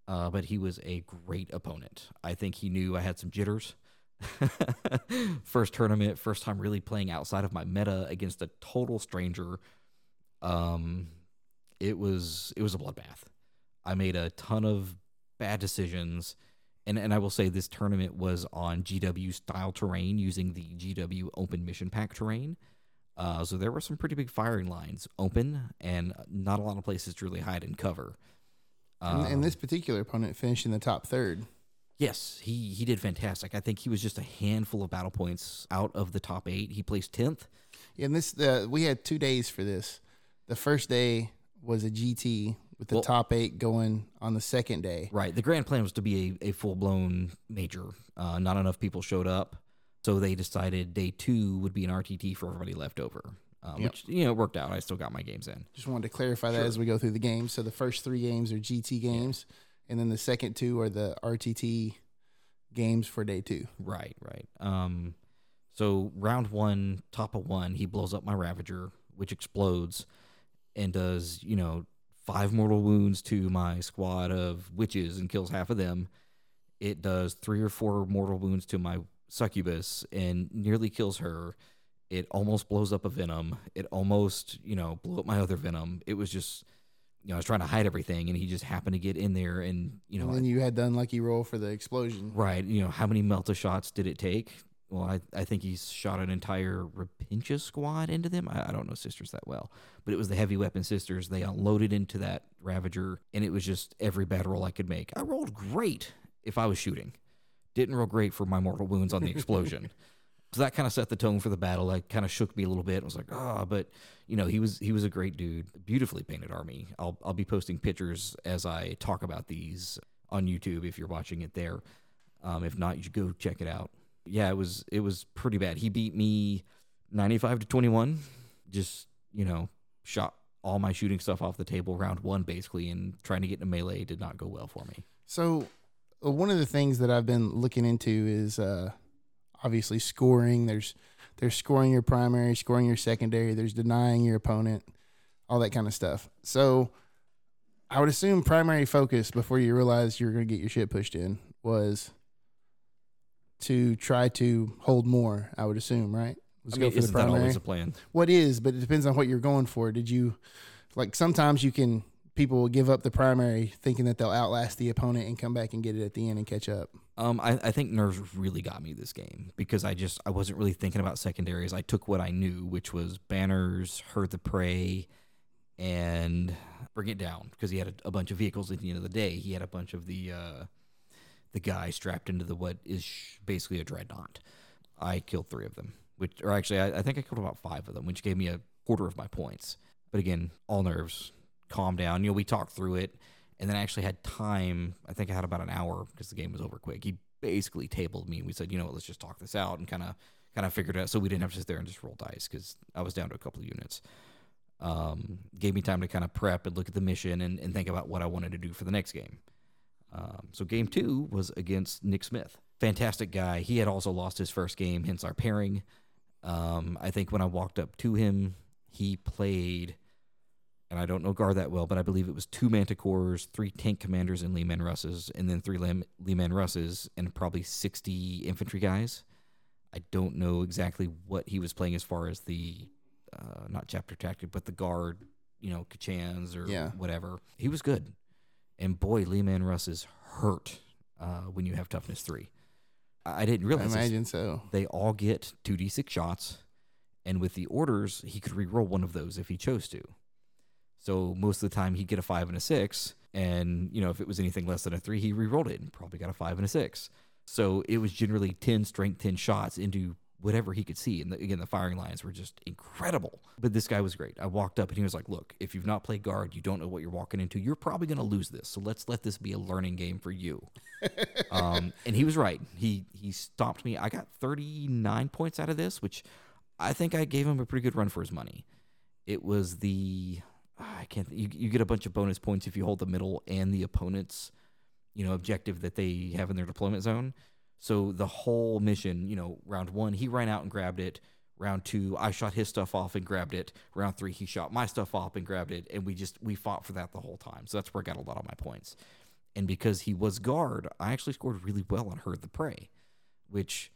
uh, but he was a great opponent. I think he knew I had some jitters. first tournament, first time really playing outside of my meta against a total stranger. Um, it was it was a bloodbath. I made a ton of bad decisions. And, and I will say this tournament was on GW style terrain using the GW Open Mission Pack terrain. Uh, so there were some pretty big firing lines open and not a lot of places to really hide and cover. And, and this particular opponent finished in the top third. Yes, he he did fantastic. I think he was just a handful of battle points out of the top eight. He placed tenth. Yeah, and this uh, we had two days for this. The first day was a GT with the Well- top eight going on the second day. Right. The grand plan was to be a, a full blown major. Uh, not enough people showed up, so they decided day two would be an RTT for everybody left over, um, Yep. which you know worked out. I still got my games in. Just wanted to clarify that Sure. as we go through the games. So the first three games are GT games, and then the second two are the RTT games for day two. Right, right. Um, so round one, top of one, he blows up my Ravager, which explodes and does you know five mortal wounds to my squad of witches and kills half of them. It does three or four mortal wounds to my succubus and nearly kills her. It almost blows up a venom. It almost you know blew up my other venom. It was just. You know, I was trying to hide everything, and he just happened to get in there, and you know, and then you had the unlucky roll for the explosion. Right. You know, how many Melta shots did it take? Well, I, I think he's shot an entire Repentia squad into them. I, I don't know sisters that well, but it was the heavy weapon sisters. They unloaded into that Ravager, and it was just every bad roll I could make. I rolled great if I was shooting. Didn't roll great for my mortal wounds on the explosion. so that kind of set the tone for the battle. That kind of shook me a little bit. I was like, ah, but you know, he was he was a great dude. Beautifully painted army. I'll I'll be posting pictures as I talk about these on YouTube if you're watching it there. Um, if not, you should go check it out. Yeah, it was it was pretty bad. He beat me 95 to 21. Just you know, shot all my shooting stuff off the table round one basically, and trying to get into melee did not go well for me. So uh, one of the things that I've been looking into is uh, obviously scoring. There's there's scoring your primary, scoring your secondary. There's denying your opponent, all that kind of stuff. So I would assume primary focus before you realized you were going to get your shit pushed in was to try to hold more. I would assume, right? Was I mean, go for the primary. always a plan? what is, but it depends on what you're going for. Did you like sometimes you can people will give up the primary thinking that they'll outlast the opponent and come back and get it at the end and catch up. Um, I, I think nerves really got me this game because I just I wasn't really thinking about secondaries. I took what I knew, which was banners, herd the prey, and bring it down because he had a, a bunch of vehicles at the end of the day. He had a bunch of the uh, the guy strapped into the what is basically a dreadnought. I killed three of them, which or actually I, I think I killed about five of them, which gave me a quarter of my points. But again, all nerves. Calm down. You know, we talked through it and then I actually had time. I think I had about an hour because the game was over quick. He basically tabled me. We said, you know what, let's just talk this out and kind of kind of figured it out. So we didn't have to sit there and just roll dice because I was down to a couple of units. Um, gave me time to kind of prep and look at the mission and, and think about what I wanted to do for the next game. Um, so game two was against Nick Smith. Fantastic guy. He had also lost his first game, hence our pairing. Um, I think when I walked up to him, he played and I don't know Gar that well, but I believe it was two Manticores, three tank commanders and Leman Russes, and then three Leman Russes, and probably 60 infantry guys. I don't know exactly what he was playing as far as the, uh, not chapter tactic, but the guard, you know, Catachans or Yeah. whatever. He was good. And boy, Leman Russes hurt uh, when you have toughness three. I, I didn't I realize this imagine so. they all get 2d6 shots and with the orders he could re-roll one of those if he chose to so most of the time he'd get a 5 and a 6 and you know if it was anything less than a 3 he re-rolled it and probably got a 5 and a 6 so it was generally 10 strength 10 shots into whatever he could see and the, again the firing lines were just incredible but this guy was great i walked up and he was like look if you've not played guard you don't know what you're walking into you're probably going to lose this so let's let this be a learning game for you um, and he was right. He he stopped me. I got 39 points out of this, which I think I gave him a pretty good run for his money. It was the I can't. You you get a bunch of bonus points if you hold the middle and the opponent's, you know, objective that they have in their deployment zone. So the whole mission, you know, round one, he ran out and grabbed it. Round two, I shot his stuff off and grabbed it. Round three, he shot my stuff off and grabbed it, and we just we fought for that the whole time. So that's where I got a lot of my points. And because he was guard, I actually scored really well on Herd the Prey, which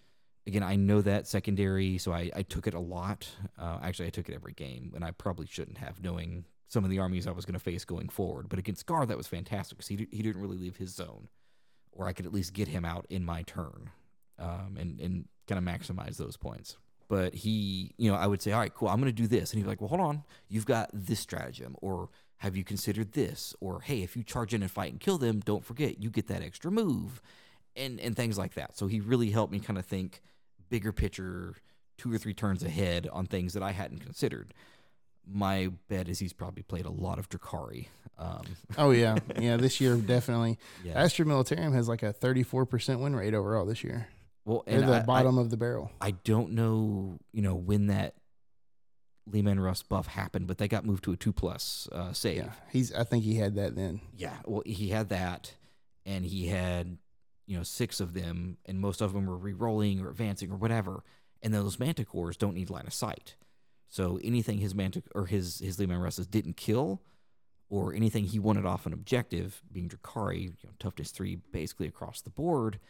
again I know that secondary, so I, I took it a lot. Uh, actually, I took it every game, and I probably shouldn't have, knowing some of the armies I was going to face going forward. But against guard, that was fantastic because he he didn't really leave his zone, or I could at least get him out in my turn, um, and and kind of maximize those points but he, you know, I would say, all right, cool, I'm going to do this. And he's like, well, hold on, you've got this stratagem, or have you considered this? Or, hey, if you charge in and fight and kill them, don't forget, you get that extra move, and, and things like that. So he really helped me kind of think bigger picture, two or three turns ahead on things that I hadn't considered. My bet is he's probably played a lot of Drukhari. Um, Oh yeah, yeah. This year definitely. yeah. Astra Militarum has like a 34% win rate overall this year. well, They're and the I- I- bottom of the barrel. I don't know, you know, when that Leman Russ buff happened, but they got moved to a two plus uh, save. Yeah, he's. I think he had that then. Yeah, well, he had that, and he had, you know, six of them, and most of them were re-rolling or advancing or whatever. And those manticores don't need line of sight, so anything his mantic or his his Leman Russes didn't kill, or anything he wanted off an objective, being Drukhari, you know, toughness three basically across the board,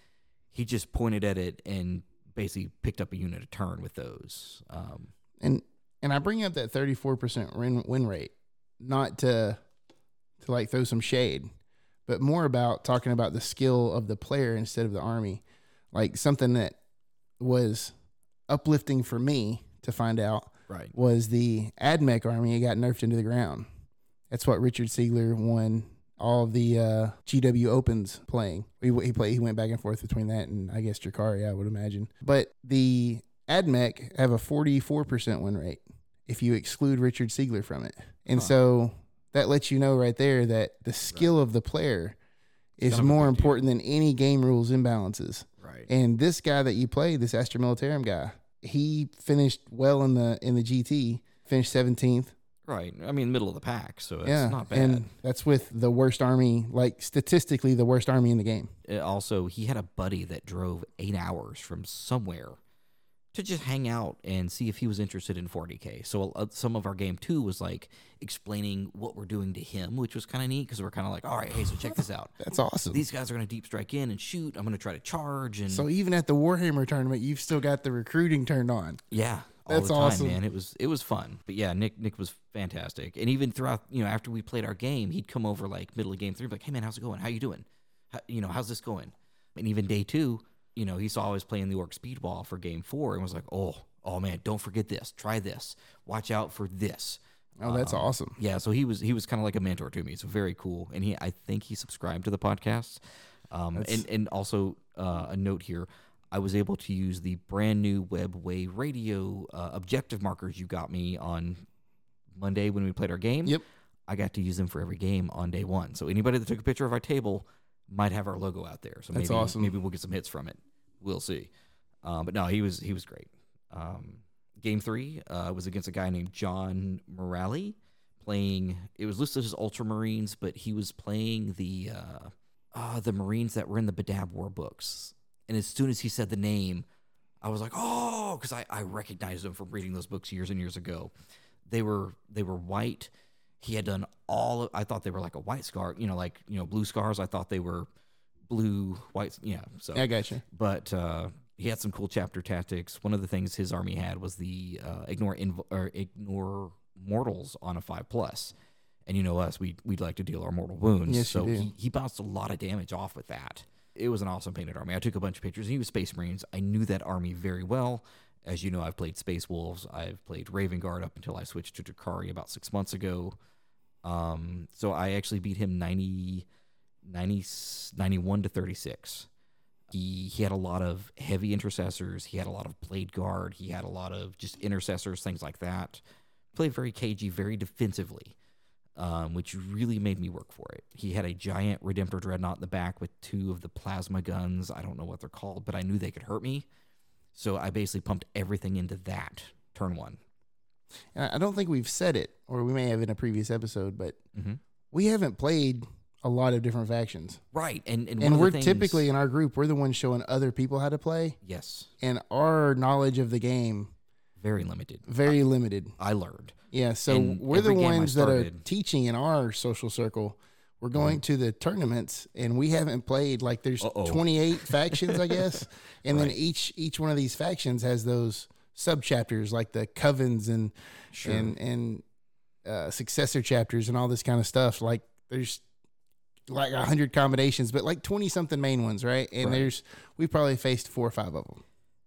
he just pointed at it and basically picked up a unit a turn with those. Um, And and I bring up that 34% win win rate, not to to like throw some shade, but more about talking about the skill of the player instead of the army. Like something that was uplifting for me to find out right. was the AdMech army got nerfed into the ground. That's what Richard Siegler won all of the uh, GW Opens playing. He, he played. He went back and forth between that and I guess Drukhari, I would imagine. But the AdMech have a 44% win rate if you exclude Richard Siegler from it. And Huh. so that lets you know right there that the skill of the player is more important than any game rules imbalances. Right. And this guy that you play, this Astra Militarum guy, he finished well in the in the GT, finished seventeenth. Right. I mean, middle of the pack, so it's Yeah, not bad. and that's with the worst army, like statistically the worst army in the game. Uh, also, he had a buddy that drove eight hours from somewhere to just hang out and see if he was interested in 40k. So uh, some of our game two was like explaining what we're doing to him, which was kind of neat because we're kind of like, all right, hey, so check this out. That's awesome. These guys are going to deep strike in and shoot. I'm going to try to charge and so even at the Warhammer tournament, you've still got the recruiting turned on. Yeah, That's time, awesome. man. It was it was fun. But yeah, Nick Nick was fantastic. And even throughout, you know, after we played our game, he'd come over like middle of game three, be like, "Hey man, how's it going? How you doing? How, you know, how's this going?" And even day two, you know, he saw I was playing the Orc Speedball for game four and was like, "Oh, oh man, don't forget this. Try this. Watch out for this." Oh, that's Um, awesome. Yeah, so he was he was kind of like a mentor to me. So very cool. And he I think he subscribed to the podcast. Um, That's- and and also uh, a note here. I was able to use the brand new Webway radio uh, objective markers you got me on Monday when we played our game. Yep. I got to use them for every game on day one. So anybody that took a picture of our table might have our logo out there. So That's maybe awesome. maybe we'll get some hits from it. We'll see. Um, but no, he was he was great. Um, game three uh, was against a guy named John Morale playing. It was listed as Ultramarines, but he was playing the uh, uh, the Marines that were in the Badab War books. And as soon as he said the name, I was like, oh, because I, I recognized them from reading those books years and years ago. They were they were white. He had done all. Of, I thought they were like a white scar, you know, like you know blue scars. I thought they were blue, white. Yeah. So I got you. but uh, he had some cool chapter tactics. One of the things his army had was the uh, ignore inv- or ignore mortals on a five plus, and you know us, we we'd like to deal our mortal wounds. Yes, so he, he bounced a lot of damage off with that. It was an awesome painted army. I took a bunch of pictures. He was Space Marines. I knew that army very well. As you know, I've played Space Wolves. I've played Raven Guard up until I switched to Drukhari about six months ago. Um, so I actually beat him 90, 90 91 to 36. He, he had a lot of heavy intercessors. He had a lot of blade guard. He had a lot of just intercessors, things like that. Played very cagey, very defensively, um, which really made me work for it. He had a giant Redemptor Dreadnought in the back with two of the plasma guns. I don't know what they're called, but I knew they could hurt me. So I basically pumped everything into that turn one. And I I don't think we've said it, or we may have in a previous episode, but Mhm. we haven't played a lot of different factions. Right, and and, And we're things- typically in our group, we're the ones showing other people how to play, yes, and our knowledge of the game very limited. very limited. I learned. Yeah, so And we're the ones that are teaching in our social circle. We're going to the tournaments, and we haven't played. Like, there's Uh-oh. 28 factions, I guess, and then each each one of these factions has those sub chapters, like the covens and Sure. and and uh, successor chapters and all this kind of stuff. Like, there's like a hundred combinations, but like 20 something main ones, right? And Right. there's we probably faced four or five of them.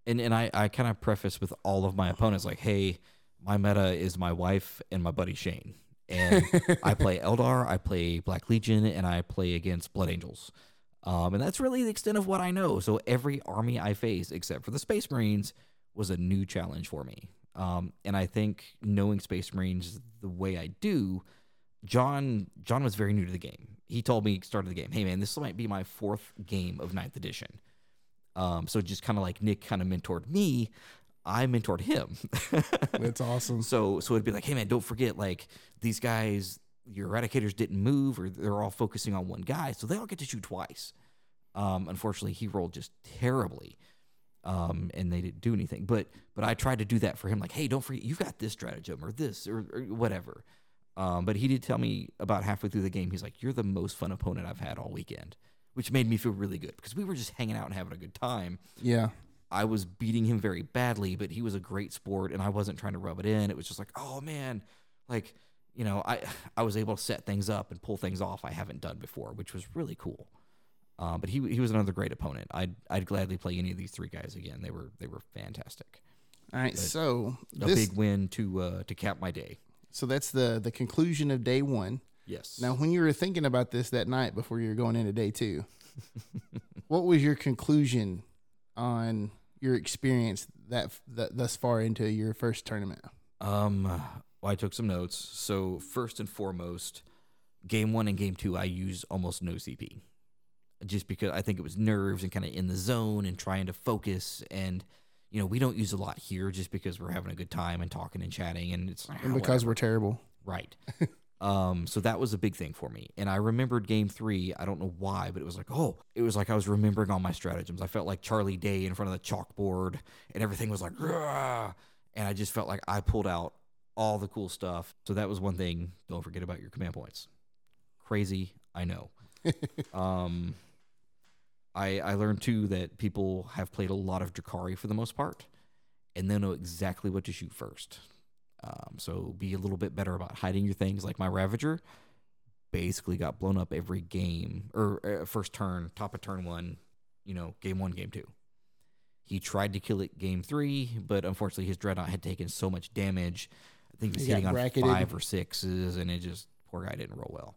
and and I, I kind of preface with all of my opponents like, hey, my meta is my wife and my buddy Shane, and I play Eldar, I play Black Legion, and I play against Blood Angels, um, and that's really the extent of what I know. So every army I face, except for the Space Marines, was a new challenge for me. Um, and I think knowing Space Marines the way I do, John John was very new to the game. He told me started the game, hey man, this might be my fourth game of ninth edition. Um, so just kind of like Nick kind of mentored me, I mentored him. That's awesome. so so it'd be like, hey man, don't forget like these guys, your eradicators didn't move, or they're all focusing on one guy, so they all get to shoot twice. Um, unfortunately, he rolled just terribly, um, and they didn't do anything. But but I tried to do that for him, like, hey, don't forget, you've got this stratagem or this or, or whatever. Um, but he did tell me about halfway through the game, he's like, you're the most fun opponent I've had all weekend, which made me feel really good because we were just hanging out and having a good time. Yeah. I was beating him very badly, but he was a great sport, and I wasn't trying to rub it in. It was just like, oh man, like you know, I I was able to set things up and pull things off I haven't done before, which was really cool. Uh, but he he was another great opponent. I'd I'd gladly play any of these three guys again. They were they were fantastic. All right. So A this, big win to uh, to cap my day. so that's the the conclusion of day one. Yes. Now, when you were thinking about this that night before you were going into day two, what was your conclusion on your experience that, that thus far into your first tournament? Um, well, I took some notes. So first and foremost, game one and game two, I used almost no CP, just because I think it was nerves and kind of in the zone and trying to focus. And you know, we don't use a lot here just because we're having a good time and talking and chatting, and it's And because we're terrible. right. Um, so that was a big thing for me. And I remembered game three. I don't know why, but it was like, oh, it was like I was remembering all my stratagems. I felt like Charlie Day in front of the chalkboard and everything was like, "Rah!" and I just felt like I pulled out all the cool stuff. So that was one thing. Don't forget about your command points. Crazy, I know. um, I I learned too that people have played a lot of Drukhari for the most part, and they know exactly what to shoot first. Um, so be a little bit better about hiding your things. Like my Ravager, basically got blown up every game or uh, first turn, top of turn one. You know, game one, game two. He tried to kill it game three, but unfortunately his dreadnought had taken so much damage. I think he was He hitting on bracketed. five or sixes, and it just poor guy didn't roll well,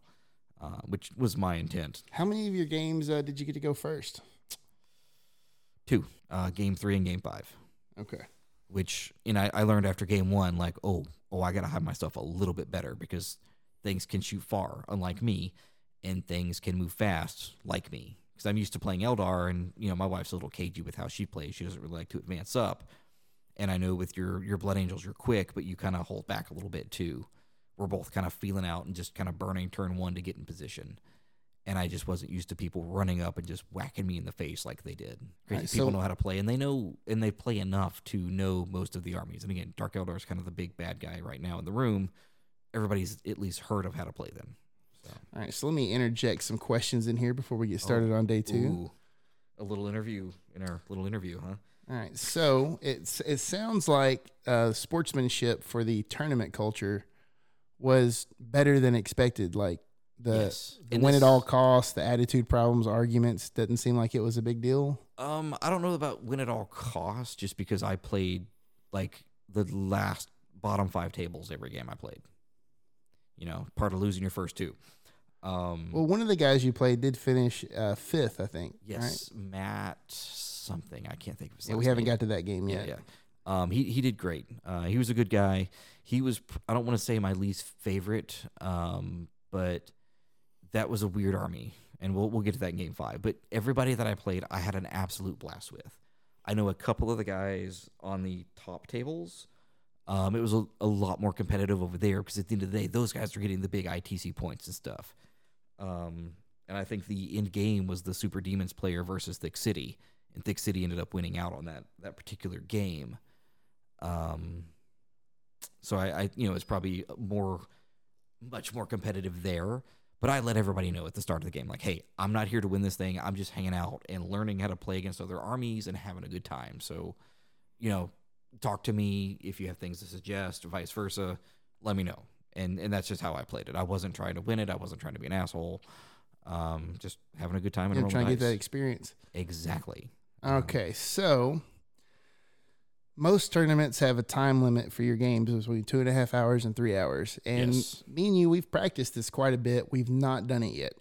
uh, which was my intent. How many of your games uh, did you get to go first? Two, uh, game three and game five. Okay. which and I, I learned after game one like oh oh i gotta hide myself a little bit better because things can shoot far unlike me and things can move fast like me because i'm used to playing eldar and you know my wife's a little cagey with how she plays she doesn't really like to advance up and i know with your your blood angels you're quick but you kind of hold back a little bit too we're both kind of feeling out and just kind of burning turn one to get in position and I just wasn't used to people running up and just whacking me in the face like they did. Crazy Right, people so- know how to play, and they know and they play enough to know most of the armies. And again, Dark Eldar is kind of the big bad guy right now in the room. Everybody's at least heard of how to play them. So, All right. So let me interject some questions in here before we get started on day two. ooh, a little interview in our little interview, huh? All right. So it's it sounds like uh, sportsmanship for the tournament culture was better than expected. Like the, Yes. the win at all costs, the attitude problems, arguments doesn't seem like it was a big deal. Um, I don't know about win at all costs, just because I played like the last bottom five tables every game I played. You know, part of losing your first two. Um, Well, one of the guys you played did finish uh, fifth, I think. right? yes, Matt something I can't think of his Yeah, we haven't name. got to that game Yeah, yet. yeah. Um, he he did great. Uh, he was a good guy. He was I don't want to say my least favorite, um, but that was a weird army, and we'll we'll get to that in game five. But everybody that I played, I had an absolute blast with. I know a couple of the guys on the top tables. Um, it was a, a lot more competitive over there because at the end of the day, those guys are getting the big ITC points and stuff. Um, and I think the end game was the Super Demons player versus Thicc City, and Thicc City ended up winning out on that that particular game. Um, so I, I you know, it's probably more, much more competitive there. But I let everybody know at the start of the game, like, hey, I'm not here to win this thing. I'm just hanging out and learning how to play against other armies and having a good time. So, you know, talk to me if you have things to suggest, vice versa. Let me know. And and that's just how I played it. I wasn't trying to win it. I wasn't trying to be an asshole. Um, just having a good time and You're trying to get that experience. exactly. Okay, so most tournaments have a time limit for your games between two and a half hours and three hours. And Yes. me and you, we've practiced this quite a bit. We've not done it yet.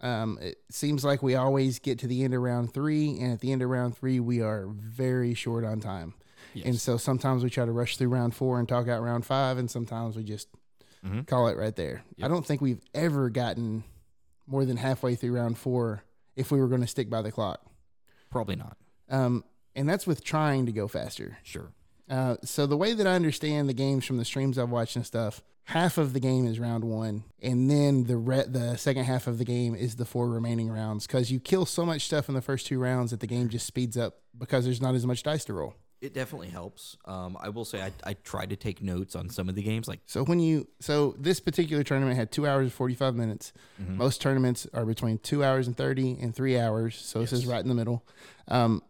Um, it seems like we always get to the end of round three, and at the end of round three, we are very short on time. Yes. And so sometimes we try to rush through round four and talk out round five, and sometimes we just Mhm. call it right there. I don't think we've ever gotten more than halfway through round four if we were going to stick by the clock. Probably not. Um, and that's with trying to go faster. Sure. Uh, so the way that I understand the games from the streams I've watched and stuff, half of the game is round one, and then the re- the second half of the game is the four remaining rounds because you kill so much stuff in the first two rounds that the game just speeds up because there's not as much dice to roll. It definitely helps. Um, I will say I, I tried to take notes on some of the games, like So when you so this particular tournament had two hours and forty five minutes. Mhm. Most tournaments are between two hours and thirty and three hours. So this is right in the middle. Um,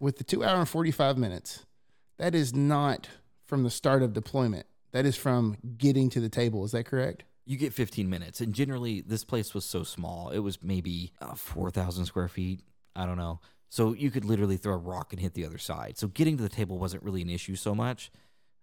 with the two hour and forty five minutes, that is not from the start of deployment. That is from getting to the table. Is that correct? you get 15 minutes. And generally, this place was so small. It was maybe uh, 4,000 square feet. I don't know. So you could literally throw a rock and hit the other side. So getting to the table wasn't really an issue so much.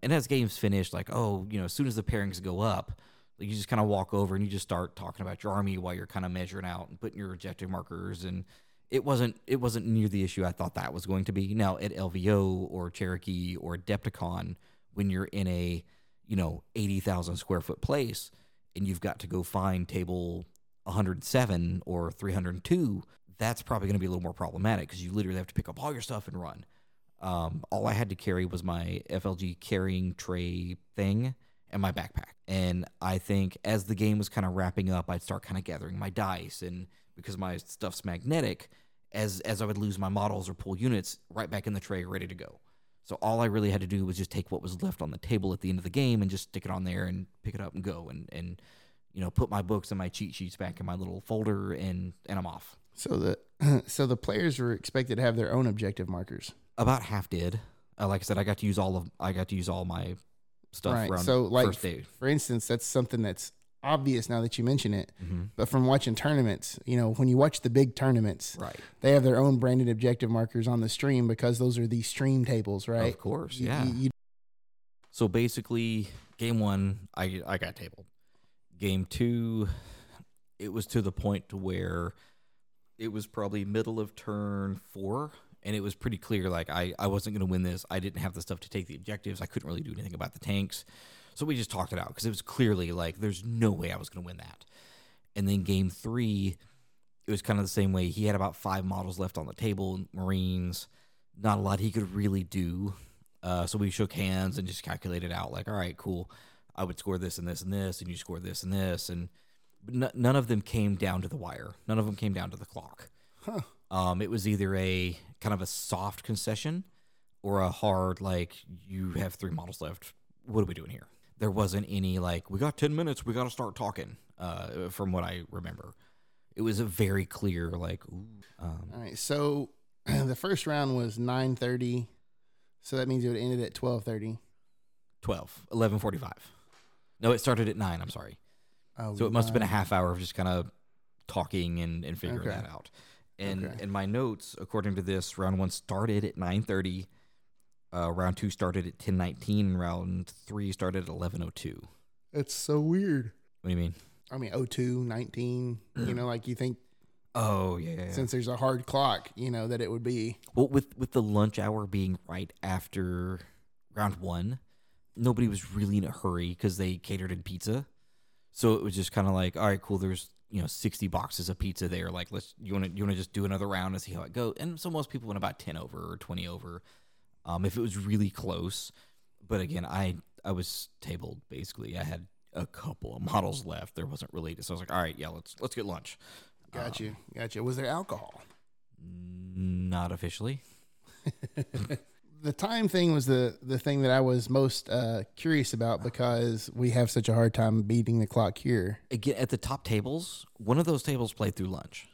And as games finished, like, oh, you know, as soon as the pairings go up, you just kind of walk over and you just start talking about your army while you're kind of measuring out and putting your objective markers. And it wasn't it wasn't near the issue I thought that was going to be. Now at LVO or Cherokee or Adepticon, when you're in a you know 80,000 square foot place and you've got to go find table 107 or 302, that's probably going to be a little more problematic because you literally have to pick up all your stuff and run. Um, all I had to carry was my FLG carrying tray thing and my backpack. And I think as the game was kind of wrapping up, I'd start kind of gathering my dice, and because my stuff's magnetic, as as I would lose my models or pull units, right back in the tray, ready to go. So all I really had to do was just take what was left on the table at the end of the game and just stick it on there and pick it up and go and and you know put my books and my cheat sheets back in my little folder and and I'm off. So the so the players were expected to have their own objective markers. About half did. Uh, like I said, I got to use all of I got to use all my stuff Right. So, like. For instance, that's something that's obvious now that you mention it. hmm But from watching tournaments, you know, when you watch the big tournaments, Right. they have their own branded objective markers on the stream because those are the stream tables, right? Of course. You- Yeah. you- you- So basically, game one, I I got tabled. Game two, it was to the point to where it was probably middle of turn four, and it was pretty clear like I I wasn't going to win this. I didn't have the stuff to take the objectives. I couldn't really do anything about the tanks, so we just talked it out because it was clearly like there's no way I was going to win that. And then game three, it was kind of the same way. He had about five models left on the table, Marines. Not a lot he could really do. Uh, so we shook hands and just calculated out like, all right, cool. I would score this and this and this, and you score this and this, and but n- none of them came down to the wire. None of them came down to the clock. Huh. Um, it was either a kind of a soft concession or a hard like you have three models left. What are we doing here? There wasn't any like we got ten minutes. We got to start talking. Uh, from what I remember, it was a very clear like. Ooh, um, All right. So the first round was nine thirty, so that means it would ended at twelve thirty. 12, 11.45. No, it started at 9, I'm sorry. Oh, So it must have been a half hour of just kind of talking and, and figuring Okay. that out. And Okay. in my notes, according to this, round one started at 9.30. Uh, round two started at 10.19. and Round three started at 11.02. What It's so weird. What do you mean? I mean, 02, 19, you know, like you think Oh, yeah. yeah, since there's a hard clock, you know, that it would be. Well, with, with the lunch hour being right after round one, nobody was really in a hurry because they catered in pizza. So it was just kind of like, all right, cool. There's you know sixty boxes of pizza there. Like, let's you want to you want to just do another round and see how it goes. And so most people went about ten over or twenty over, um, if it was really close. but again, I I was tabled basically. I had a couple of models left. There wasn't really so I was like, all right, yeah, let's let's get lunch. Got you. Got you. Was there alcohol? Not officially. the time thing was the the thing that I was most uh, curious about because we have such a hard time beating the clock here. Again, at the top tables, one of those tables played through lunch,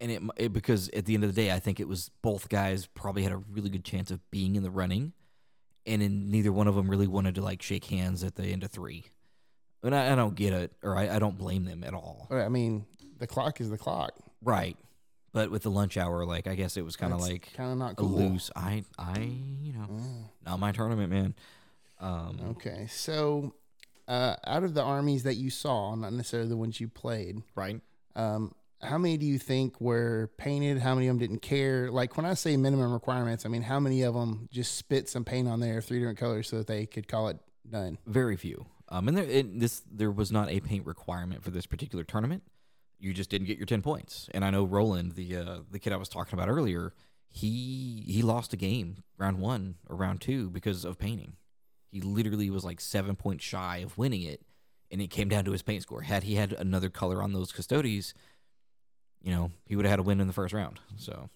and it, it because at the end of the day, I think it was both guys probably had a really good chance of being in the running, and in neither one of them really wanted to like shake hands at the end of three. And I, I don't get it, or I, I don't blame them at all. I mean, the clock is the clock. Right. But with the lunch hour, like I guess it was kind of like kind of not cool. loose. I I you know Mm. not my tournament, man. Um, Okay, so uh, out of the armies that you saw, not necessarily the ones you played, right. um, how many do you think were painted? How many of them didn't care? Like when I say minimum requirements, I mean how many of them just spit some paint on there, three different colors, so that they could call it done. Very few. Um, and there this there was not a paint requirement for this particular tournament. You just didn't get your ten points. And I know Roland, the uh, the kid I was talking about earlier, he he lost a game round one or round two because of painting. He literally was like seven points shy of winning it, and it came down to his paint score. Had he had another color on those custodes, you know, he would have had a win in the first round. So,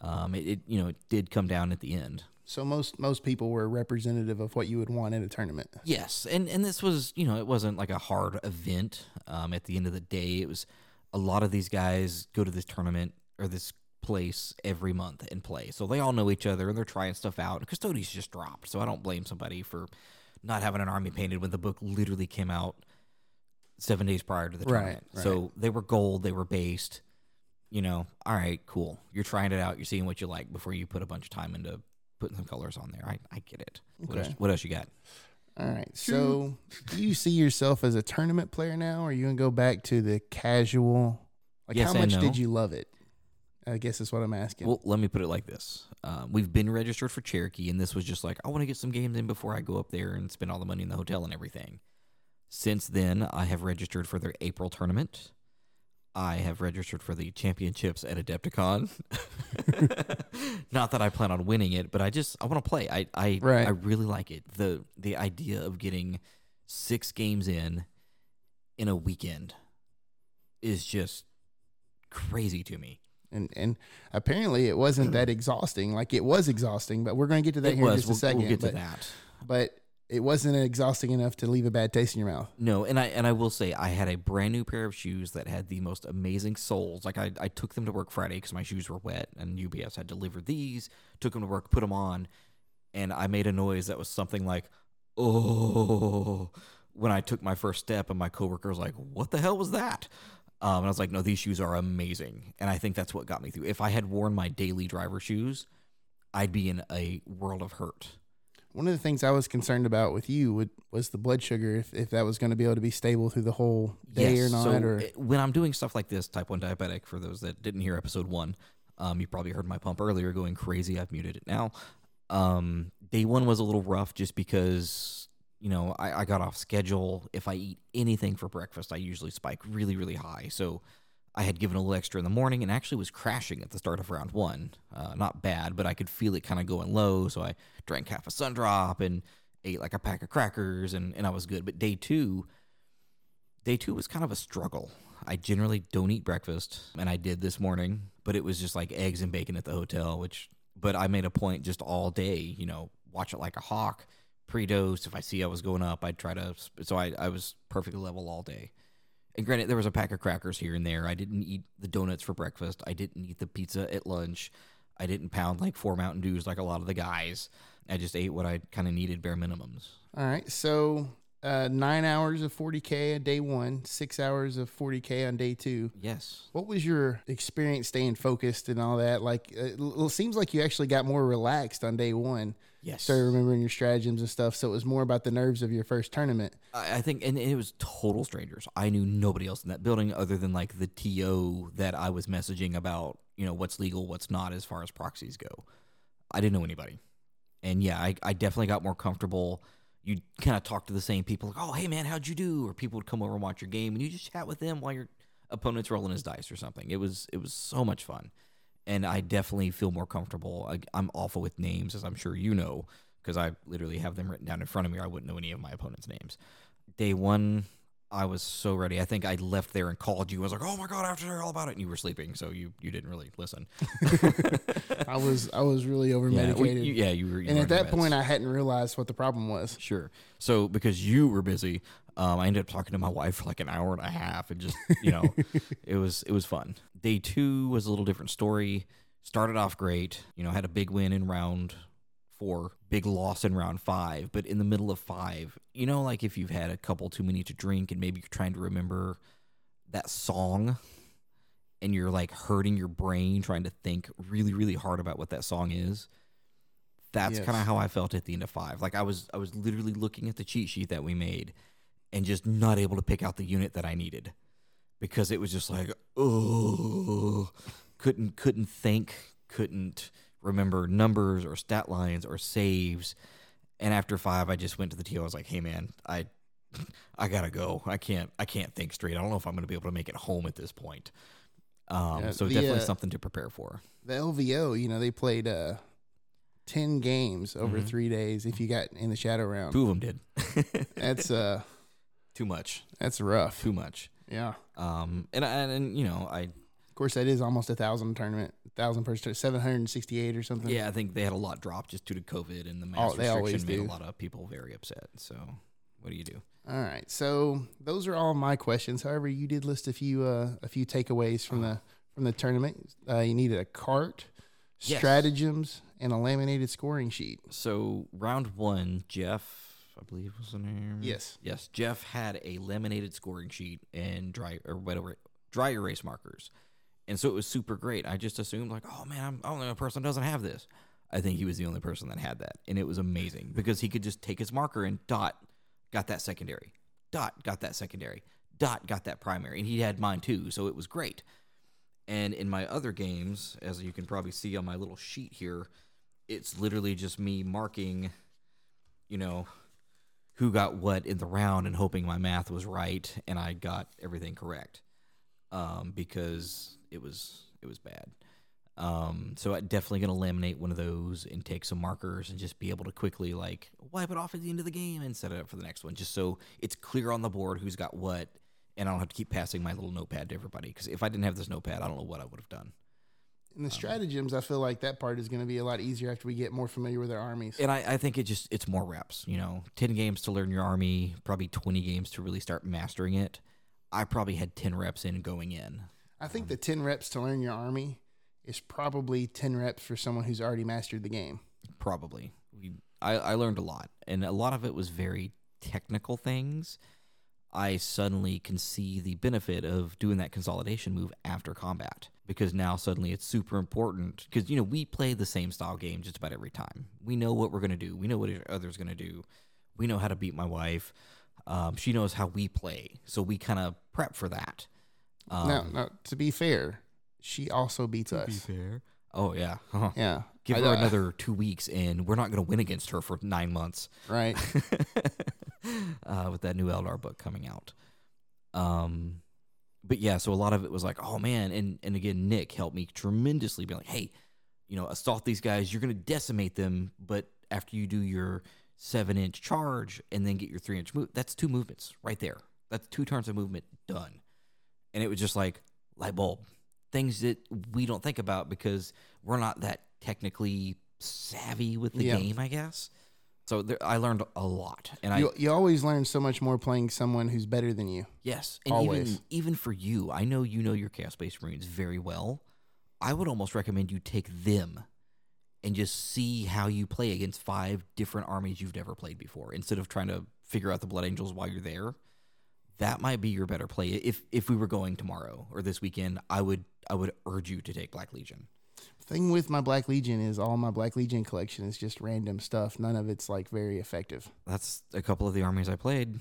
um, it, it you know it did come down at the end. So most most people were representative of what you would want in a tournament. Yes, and and this was you know it wasn't like a hard event. Um, at the end of the day, it was a lot of these guys go to this tournament or this place every month and play, so they all know each other and they're trying stuff out. And Custodes just dropped, so I don't blame somebody for not having an army painted when the book literally came out seven days prior to the Right, tournament. right. So they were gold, they were based. You know, all right, cool. You're trying it out. You're seeing what you like before you put a bunch of time into putting some colors on there. I, I get it. What, Okay. else, what else you got? All right. So do you see yourself as a tournament player now, or are you gonna go back to the casual? Like Yes how and much no. did you love it? I guess that's what I'm asking. Well, let me put it like this: um, we've been registered for Cherokee, and this was just like I want to get some games in before I go up there and spend all the money in the hotel and everything. Since then, I have registered for their April tournament. I have registered for the championships at Adepticon. Not that I plan on winning it, but I just I want to play. I I Right. I really like it. the The idea of getting six games in in a weekend is just crazy to me. and and apparently it wasn't that exhausting. Like it was exhausting, but we're gonna get to that It here in just We'll, a second. we'll get to that. but it wasn't exhausting enough to leave a bad taste in your mouth. No, and I and I will say I had a brand new pair of shoes that had the most amazing soles. Like I, I took them to work Friday because my shoes were wet, and UPS had delivered these. Took them to work, put them on, and I made a noise that was something like "oh" when I took my first step, and my coworker was like, "What the hell was that?" Um, and I was like, "No, these shoes are amazing," and I think that's what got me through. If I had worn my daily driver shoes, I'd be in a world of hurt. One of the things I was concerned about with you would, was the blood sugar, if, if that was going to be able to be stable through the whole day or not. So or uh, when I'm doing stuff like this, type one diabetic, for those that didn't hear episode one, um, you probably heard my pump earlier going crazy. I've muted it now. Um, day one was a little rough just because you know I, I got off schedule. If I eat anything for breakfast, I usually spike really really high. So I had given a little extra in the morning and actually was crashing at the start of round one. Uh, not bad, but I could feel it kind of going low. So I drank half a sun drop and ate like a pack of crackers and, and I was good. But day two, day two was kind of a struggle. I generally don't eat breakfast, and I did this morning, but it was just like eggs and bacon at the hotel, which, but I made a point just all day, you know, watch it like a hawk, pre dose. If I see I was going up, I'd try to, so I, I was perfectly level all day. And granted, there was a pack of crackers here and there. I didn't eat the donuts for breakfast. I didn't eat the pizza at lunch. I didn't pound like four Mountain Dews like a lot of the guys. I just ate what I kind of needed, bare minimums. All right. So uh, nine hours of 40K on day one, six hours of 40K on day two. Yes. What was your experience staying focused and all that? Like, it seems like you actually got more relaxed on day one. Yes. Started remembering your stratagems and stuff. So it was more about the nerves of your first tournament. I I think, and it was total strangers. I knew nobody else in that building other than like the TO that I was messaging about, you know, what's legal, what's not as far as proxies go. I didn't know anybody. And yeah, I, I definitely got more comfortable. You kind of talk to the same people, like, oh, hey, man, how'd you do? Or people would come over and watch your game, and you just chat with them while your opponent's rolling his dice or something. It was it was so much fun. And I definitely feel more comfortable. I, I'm awful with names, as I'm sure you know. because I literally have them written down in front of me. Or I wouldn't know any of my opponents' names. Day one, I was so ready. I think I left there and called you. I was like, "Oh my god, I have to hear all about it," and you were sleeping, so you you didn't really listen. I was I was really over yeah, well, medicated. you, yeah, you were. You and were at that point. I hadn't realized what the problem was. Sure. So because you were busy, um, I ended up talking to my wife for like an hour and a half, and just you know, it was it was fun. Day two was a little different story. Started off great, you know, had a big win in round four, big loss in round five, but in the middle of five, you know, like if you've had a couple too many to drink and maybe you're trying to remember that song and you're like hurting your brain trying to think really really hard about what that song is that's Yes. kind of how i felt at the end of five like i was i was literally looking at the cheat sheet that we made and just not able to pick out the unit that i needed because it was just like oh couldn't couldn't think couldn't remember numbers or stat lines or saves and after five i just went to the TO. i was like hey man i I gotta go. I can't. I can't think straight. I don't know if I'm gonna be able to make it home at this point. Um, Yeah, so the, definitely uh, something to prepare for. The LVO, you know, they played uh, ten games over Mhm. three days. If you got in the shadow round, Two of them did. that's uh, too much. that's rough. Too much. Yeah. Um, and and, and you know, I course, that is almost a thousand tournament, thousand person, seven hundred and sixty-eight or something. yeah, I think they had a lot drop just due to COVID and the Oh, mass they restriction made do. a lot of people very upset. So, what do you do? All right. So those are all my questions. However, you did list a few uh, a few takeaways from the from the tournament. Uh, you needed a cart, Yes. stratagems, and a laminated scoring sheet. So round one, Jeff, I believe was the name. Yes. Yes, Jeff had a laminated scoring sheet and dry or whatever dry erase markers, and so it was super great. I just assumed like, oh man, I'm the only person doesn't have this. I think he was the only person that had that, and it was amazing because he could just take his marker and dot got that secondary, dot got that secondary, dot got that primary, and he had mine too, so it was great. And in my other games, as you can probably see on my little sheet here, it's literally just me marking, you know, who got what in the round and hoping my math was right and I got everything correct. Um, because it was it was bad. Um, so I'm definitely gonna laminate one of those and take some markers and just be able to quickly like wipe it off at the end of the game and set it up for the next one, just so it's clear on the board who's got what, and I don't have to keep passing my little notepad to everybody. Because if I didn't have this notepad, I don't know what I would have done. And the stratagems, I feel like that part is going to be a lot easier after we get more familiar with our armies. And I, I think it just it's more reps. You know, ten games to learn your army, probably twenty games to really start mastering it. I probably had ten reps in going in. I think the 10 reps to learn your army is probably 10 reps for someone who's already mastered the game. Probably. We I, I learned a lot. And a lot of it was very technical things. I suddenly can see the benefit of doing that consolidation move after combat because now suddenly it's super important because you know we play the same style game just about every time. We know what we're gonna do. We know what each other's gonna do. We know how to beat my wife. Um, she knows how we play, so we kind of prep for that. Um, now, now, to be fair, she also beats us. be fair. Oh yeah, Huh. Yeah. give I- her uh, another two weeks, and we're not gonna win against her for nine months. Right. uh, with that new Eldar book coming out. Um, but yeah, so a lot of it was like, oh man, and and again, Nick helped me tremendously. Be like, hey, you know, assault these guys. You're gonna decimate them, but after you do your seven inch charge and then get your three inch move, that's two movements right there. That's two turns of movement done. And it was just like light bulb things that we don't think about because we're not that technically savvy with the Yeah. game, I guess. So there, I learned a lot, and I you, you always learn so much more playing someone who's better than you. Yes, and Always. even even for you, I know you know your Chaos Space Marines very well. I would almost recommend you take them and just see how you play against five different armies you've never played before, instead of trying to figure out the Blood Angels while you're there. That might be your better play. If if we were going tomorrow or this weekend, I would I would urge you to take Black Legion. Thing with my Black Legion is all my Black Legion collection is just random stuff. None of it's like very effective. That's a couple of the armies I played.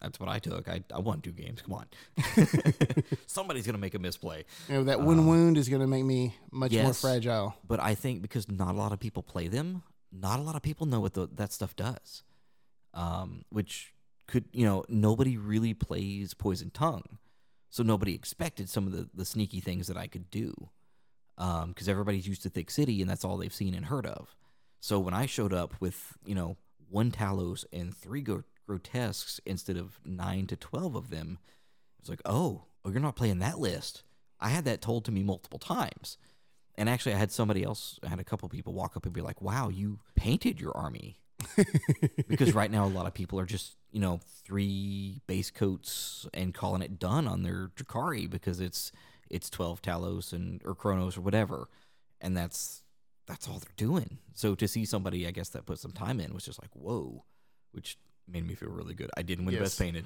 That's what I took. I, I won two games. Come on. Somebody's gonna make a misplay. You know, that one Um, wound is going to make me much more fragile. but I think because not a lot of people play them, not a lot of people know what the, that stuff does. Um, which could you know nobody really plays Poison Tongue, so nobody expected some of the the sneaky things that I could do. Um, because everybody's used to Thicc City and that's all they've seen and heard of. So when I showed up with, you know, one Talos and three gro- grotesques instead of nine to 12 of them, it's like, oh, oh, you're not playing that list. I had that told to me multiple times. And actually, I had somebody else, I had a couple people walk up and be like, wow, you painted your army. Because right now, a lot of people are just, you know, three base coats and calling it done on their Drukhari because it's it's 12 Talos and or Cronos or whatever. And that's that's all they're doing. So to see somebody, I guess, that put some time in was just like, whoa, which made me feel really good. I didn't win Yes. best painted,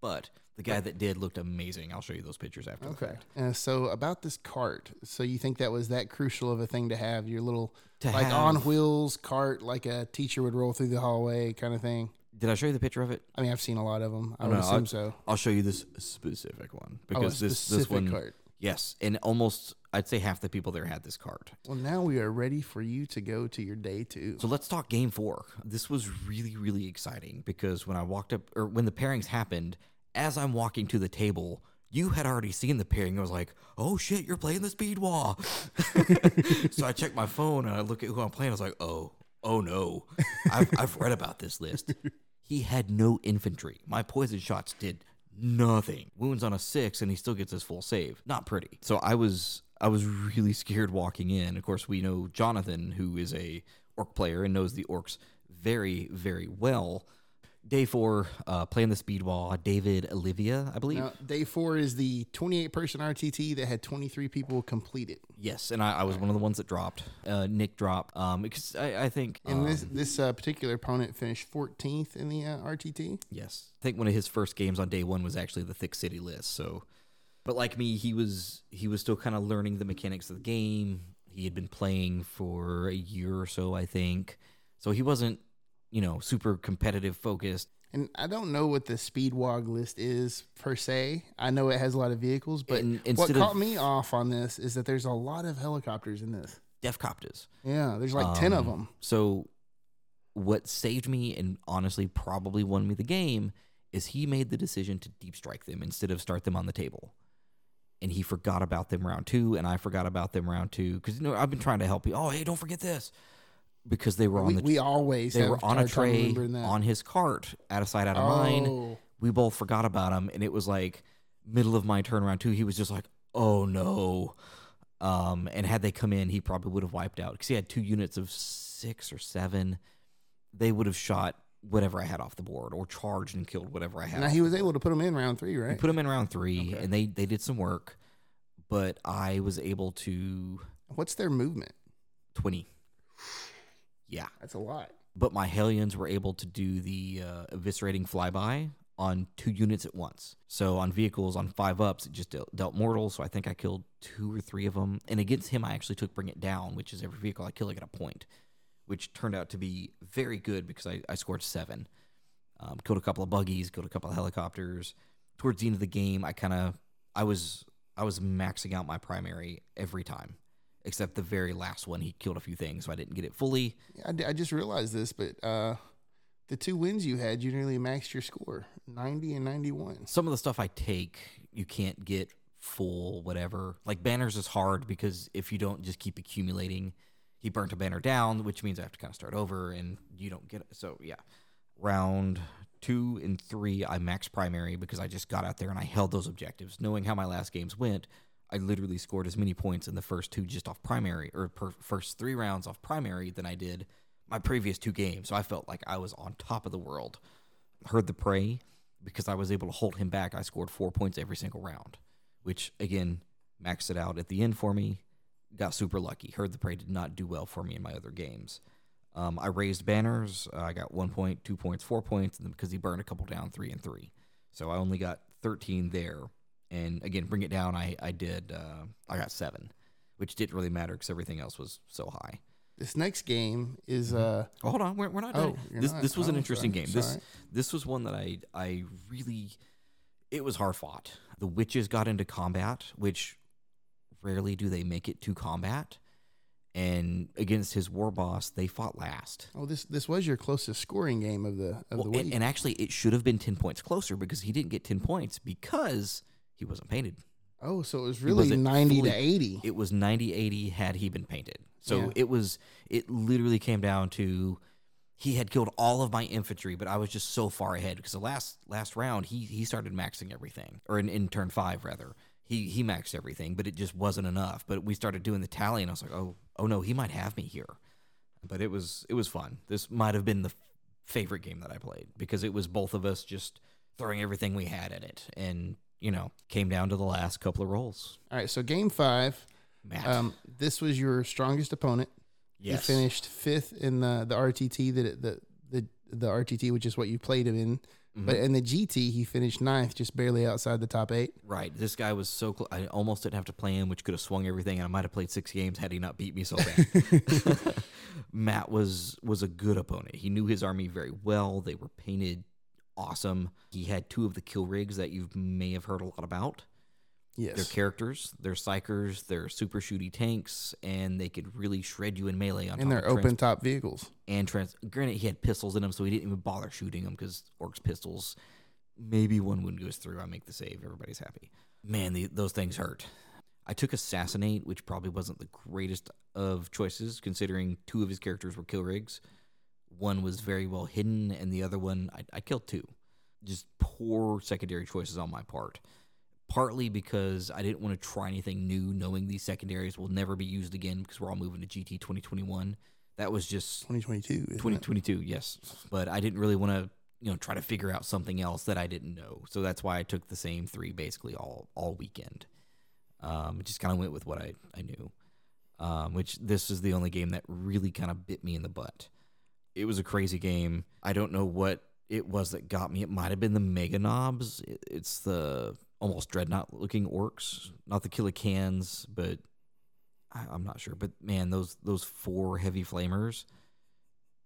but the guy that did looked amazing. I'll show you those pictures after. the Okay. fact. Uh, so about this cart, so you think that was that crucial of a thing to have your little To like on wheels cart, like a teacher would roll through the hallway kind of thing. Did I show you the picture of it? I mean, I've seen a lot of them. I Oh, would assume so. I'll show you this specific one Oh, because this this specific one, cart. yes, and almost I'd say half the people there had this card. Well, now we are ready for you to go to your day two. So let's talk game four. This was really, really exciting because when I walked up, or when the pairings happened, as I'm walking to the table, you had already seen the pairing. I was like, oh shit, you're playing the speed wall. so I checked my phone and I look at who I'm playing. I was like, oh, oh no. I've, I've read about this list. He had no infantry. My poison shots did nothing. Wounds on a six, and he still gets his full save. Not pretty. So I was I was really scared walking in. Of course, we know Jonathan, who is a orc player and knows the orcs very, very well. Day four, uh, playing the speedball. David Olivia, I believe. Now, day four is the 28 person RTT that had 23 people complete it. Yes, and I, I was one of the ones that dropped. Uh, Nick dropped um, because I, I think And um, this this uh, particular opponent finished 14th in the uh, RTT. Yes. I think one of his first games on day one was actually the Thicc City list. So, but like me, he was he was still kind of learning the mechanics of the game. He had been playing for a year or so, I think. So he wasn't, you know, super competitive focused. And I don't know what the speed wog list is per se. I know it has a lot of vehicles, but And what caught me off on this is that there's a lot of helicopters in this. Deffkoptas. Yeah, there's like 10 of Um, them. So, what saved me and honestly probably won me the game is he made the decision to deep strike them instead of start them on the table. And he forgot about them round two, and I forgot about them round two because you know I've been trying to help you. Oh, hey, don't forget this because they were on We, the we always they were on a tray on his cart, out of sight, out of mind. Oh. We both forgot about him, and it was like middle of my turn round two. He was just like, "Oh no!" Um, and had they come in, he probably would have wiped out because he had two units of six or seven. They would have shot whatever I had off the board or charged and killed whatever I had. Now he was able to put them in round three, We right? put him in round three, Okay. and they they did some work, but I was able to What's their movement? twenty. Yeah, That's a lot. but my Hellions were able to do the uh, eviscerating flyby on two units at once. So on vehicles on five ups, it just dealt, dealt mortal. So I think I killed two or three of them. And against him, I actually took bring it down, which is every vehicle I kill, I get a point, which turned out to be very good because I, I scored seven. Um, killed a couple of buggies, killed a couple of helicopters. Towards the end of the game, I kind of I was I was maxing out my primary every time, except the very last one. He killed a few things, so I didn't get it fully. I, d- I just realized this, but uh, the two wins you had, you nearly maxed your score 90 and 91. some of the stuff I take, you can't get full whatever. Like banners is hard because if you don't just keep accumulating, he burnt a banner down, which means I have to kind of start over and you don't get it. So yeah, round two and three, I maxed primary because I just got out there and I held those objectives, knowing how my last games went. I literally scored as many points in the first two just off primary, or per first three rounds off primary than I did my previous two games. So I felt like I was on top of the world. Heard the prey because I was able to hold him back. I scored four points every single round, which again maxed it out at the end for me. Got super lucky. Heard the prey did not do well for me in my other games. Um, I raised banners. Uh, I got one point, two points, four points, and then because he burned a couple down, three and three. So I only got 13 there. And again, bring it down. I I did. Uh, I got seven, which didn't really matter because everything else was so high. This next game is uh Oh, hold on, we're, we're not Oh, done. you're this not? this was an Oh, interesting sorry, game. This sorry. this was one that I I really it was hard fought. The witches got into combat, which rarely do they make it to combat. And against his war boss, they fought last. oh this this was your closest scoring game of the of Well, the week. and, and actually, it should have been ten points closer because he didn't get ten points because he wasn't painted. Oh, so it was really wasn't 90 fully- to 80. It was 90 80 had he been painted. So Yeah. it was, it literally came down to he had killed all of my infantry, but I was just so far ahead because the last last round he he started maxing everything, or in, in turn five rather. He he maxed everything, but it just wasn't enough. But we started doing the tally, and I was like, oh oh no, he might have me here. But it was it was fun. This might have been the favorite game that I played because it was both of us just throwing everything we had at it, and you know came down to the last couple of rolls. All right, so game five, um, this was your strongest opponent. yes, He finished fifth in the, the RTT, that the, the, the RTT, which is what you played him in. Mhm. But in the GT, he finished ninth, just barely outside the top eight. Right. This guy was so close. I almost didn't have to play him, which could have swung everything, and I might have played six games had he not beat me so bad. Matt was was a good opponent. He knew his army very well. They were painted awesome. He had two of the kill rigs that you may have heard a lot about. They're characters, they're psykers, they're super shooty tanks, and they could really shred you in melee on And they're of trans- open top vehicles. and trans. Granted, he had pistols in him, so he didn't even bother shooting them because orcs pistols. Maybe one wound goes through. I make the save. Everybody's happy. Man, the, those things hurt. I took assassinate, which probably wasn't the greatest of choices, considering two of his characters were kill rigs. One was very well hidden, and the other one I, I killed two. Just poor secondary choices on my part. Partly because I didn't want to try anything new, knowing these secondaries will never be used again because we're all moving to GT 2021. That was just 2022. isn't it? 2022 yes. But i didn't really want to you know try to figure out something else that i didn't know. So that's why i took the same three basically all all weekend. Um just kind of went with what i i knew. Um which this is the only game that really kind of bit me in the butt. It was a crazy game. I don't know what it was that got me. It might have been the Meganobz It- it's the almost dreadnought looking orcs. Not the Killa Kans but I, i'm not sure. But man those those four heavy flamers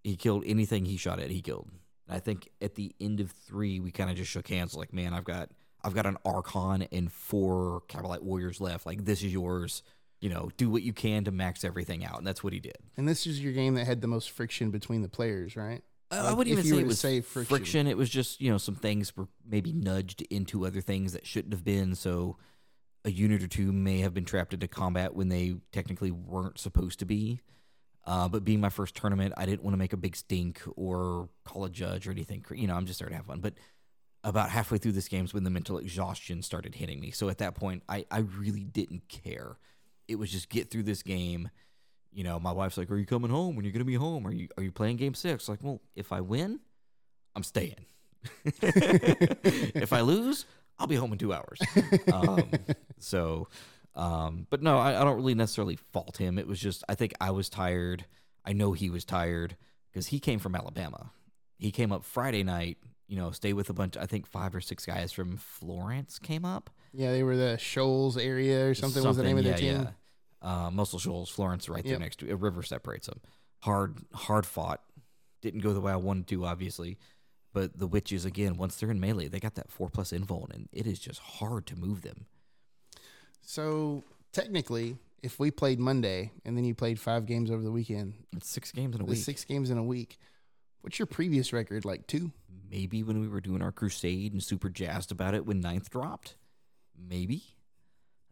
he killed anything he shot at he killed. I think at the end of three we kind of just shook hands like man i've got i've got an archon and four Kabalite warriors left. Like this is yours. You know do what you can to max everything out. And that's what he did. And this is your game that had the most friction between the players, right? I- I wouldn't even say it was say friction. friction. It was just you know some things were maybe nudged into other things that shouldn't have been. So a unit or two may have been trapped into combat when they technically weren't supposed to be. Uh, but being my first tournament, I didn't want to make a big stink or call a judge or anything. You know, I'm just there to have fun. But about halfway through this game's when the mental exhaustion started hitting me. So at that point, I, I really didn't care. It was just get through this game. You know, my wife's like, "Are you coming home? When you're gonna be home? Are you are you playing game six? Like, well, if I win, I'm staying. if I lose, I'll be home in two hours. Um, so, um, but no, I, I don't really necessarily fault him. It was just I think I was tired. I know he was tired because he came from Alabama. He came up Friday night. You know, stay with a bunch. I think five or six guys from Florence came up. Yeah, they were the Shoals area or something, was the name of their team. Yeah. Uh, Muscle Shoals, Florence, right there Yep. next to a river separates them. Hard, hard fought. Didn't go the way I wanted to, obviously. But the witches, again, once they're in melee, they got that four plus invuln, and it is just hard to move them. So technically, if we played Monday and then you played five games over the weekend, It's six games in a week. six games in a week, what's your previous record? Like two? Maybe when we were doing our crusade and super jazzed about it when ninth dropped. Maybe.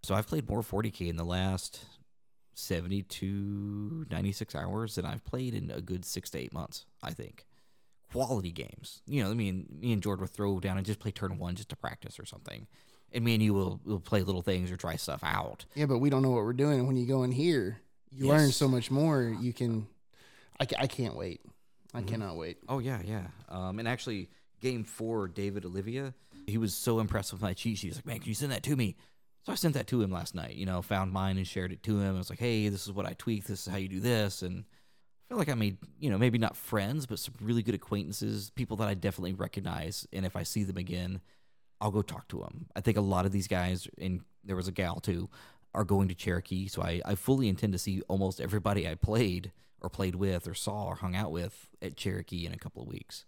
So I've played more 40k in the last 70 to 96 hours that I've played in a good six to eight months, I think. Quality games. You know, I mean, me and George will throw down and just play turn one just to practice or something. And me and you will, will play little things or try stuff out. Yeah, but we don't know what we're doing. When you go in here, you learn so much more. You can, I, I can't wait. I Mhm. cannot wait. Oh yeah, yeah. Um, and actually, game four, David Olivia, he was so impressed with my cheat sheet. He's like, "Man, can you send that to me?" So I sent that to him last night. You know, found mine and shared it to him. I was like, "Hey, this is what I tweaked. This is how you do this." And I feel like I made, you know, maybe not friends, but some really good acquaintances, people that I definitely recognize. And if I see them again, I'll go talk to them. I think a lot of these guys, and there was a gal too, are going to Cherokee. So I, I fully intend to see almost everybody I played or played with or saw or hung out with at Cherokee in a couple of weeks.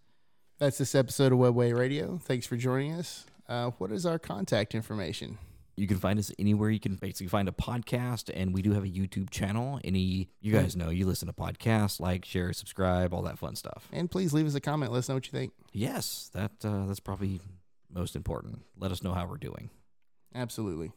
That's this episode of Webway Radio. Thanks for joining us. Uh, what is our contact information? You can find us anywhere you can basically find a podcast, and we do have a YouTube channel. Any you guys know you listen to podcasts, like, share, subscribe, all that fun stuff. And please leave us a comment. Let us know what you think. Yes, that uh, that's probably most important. Let us know how we're doing. Absolutely.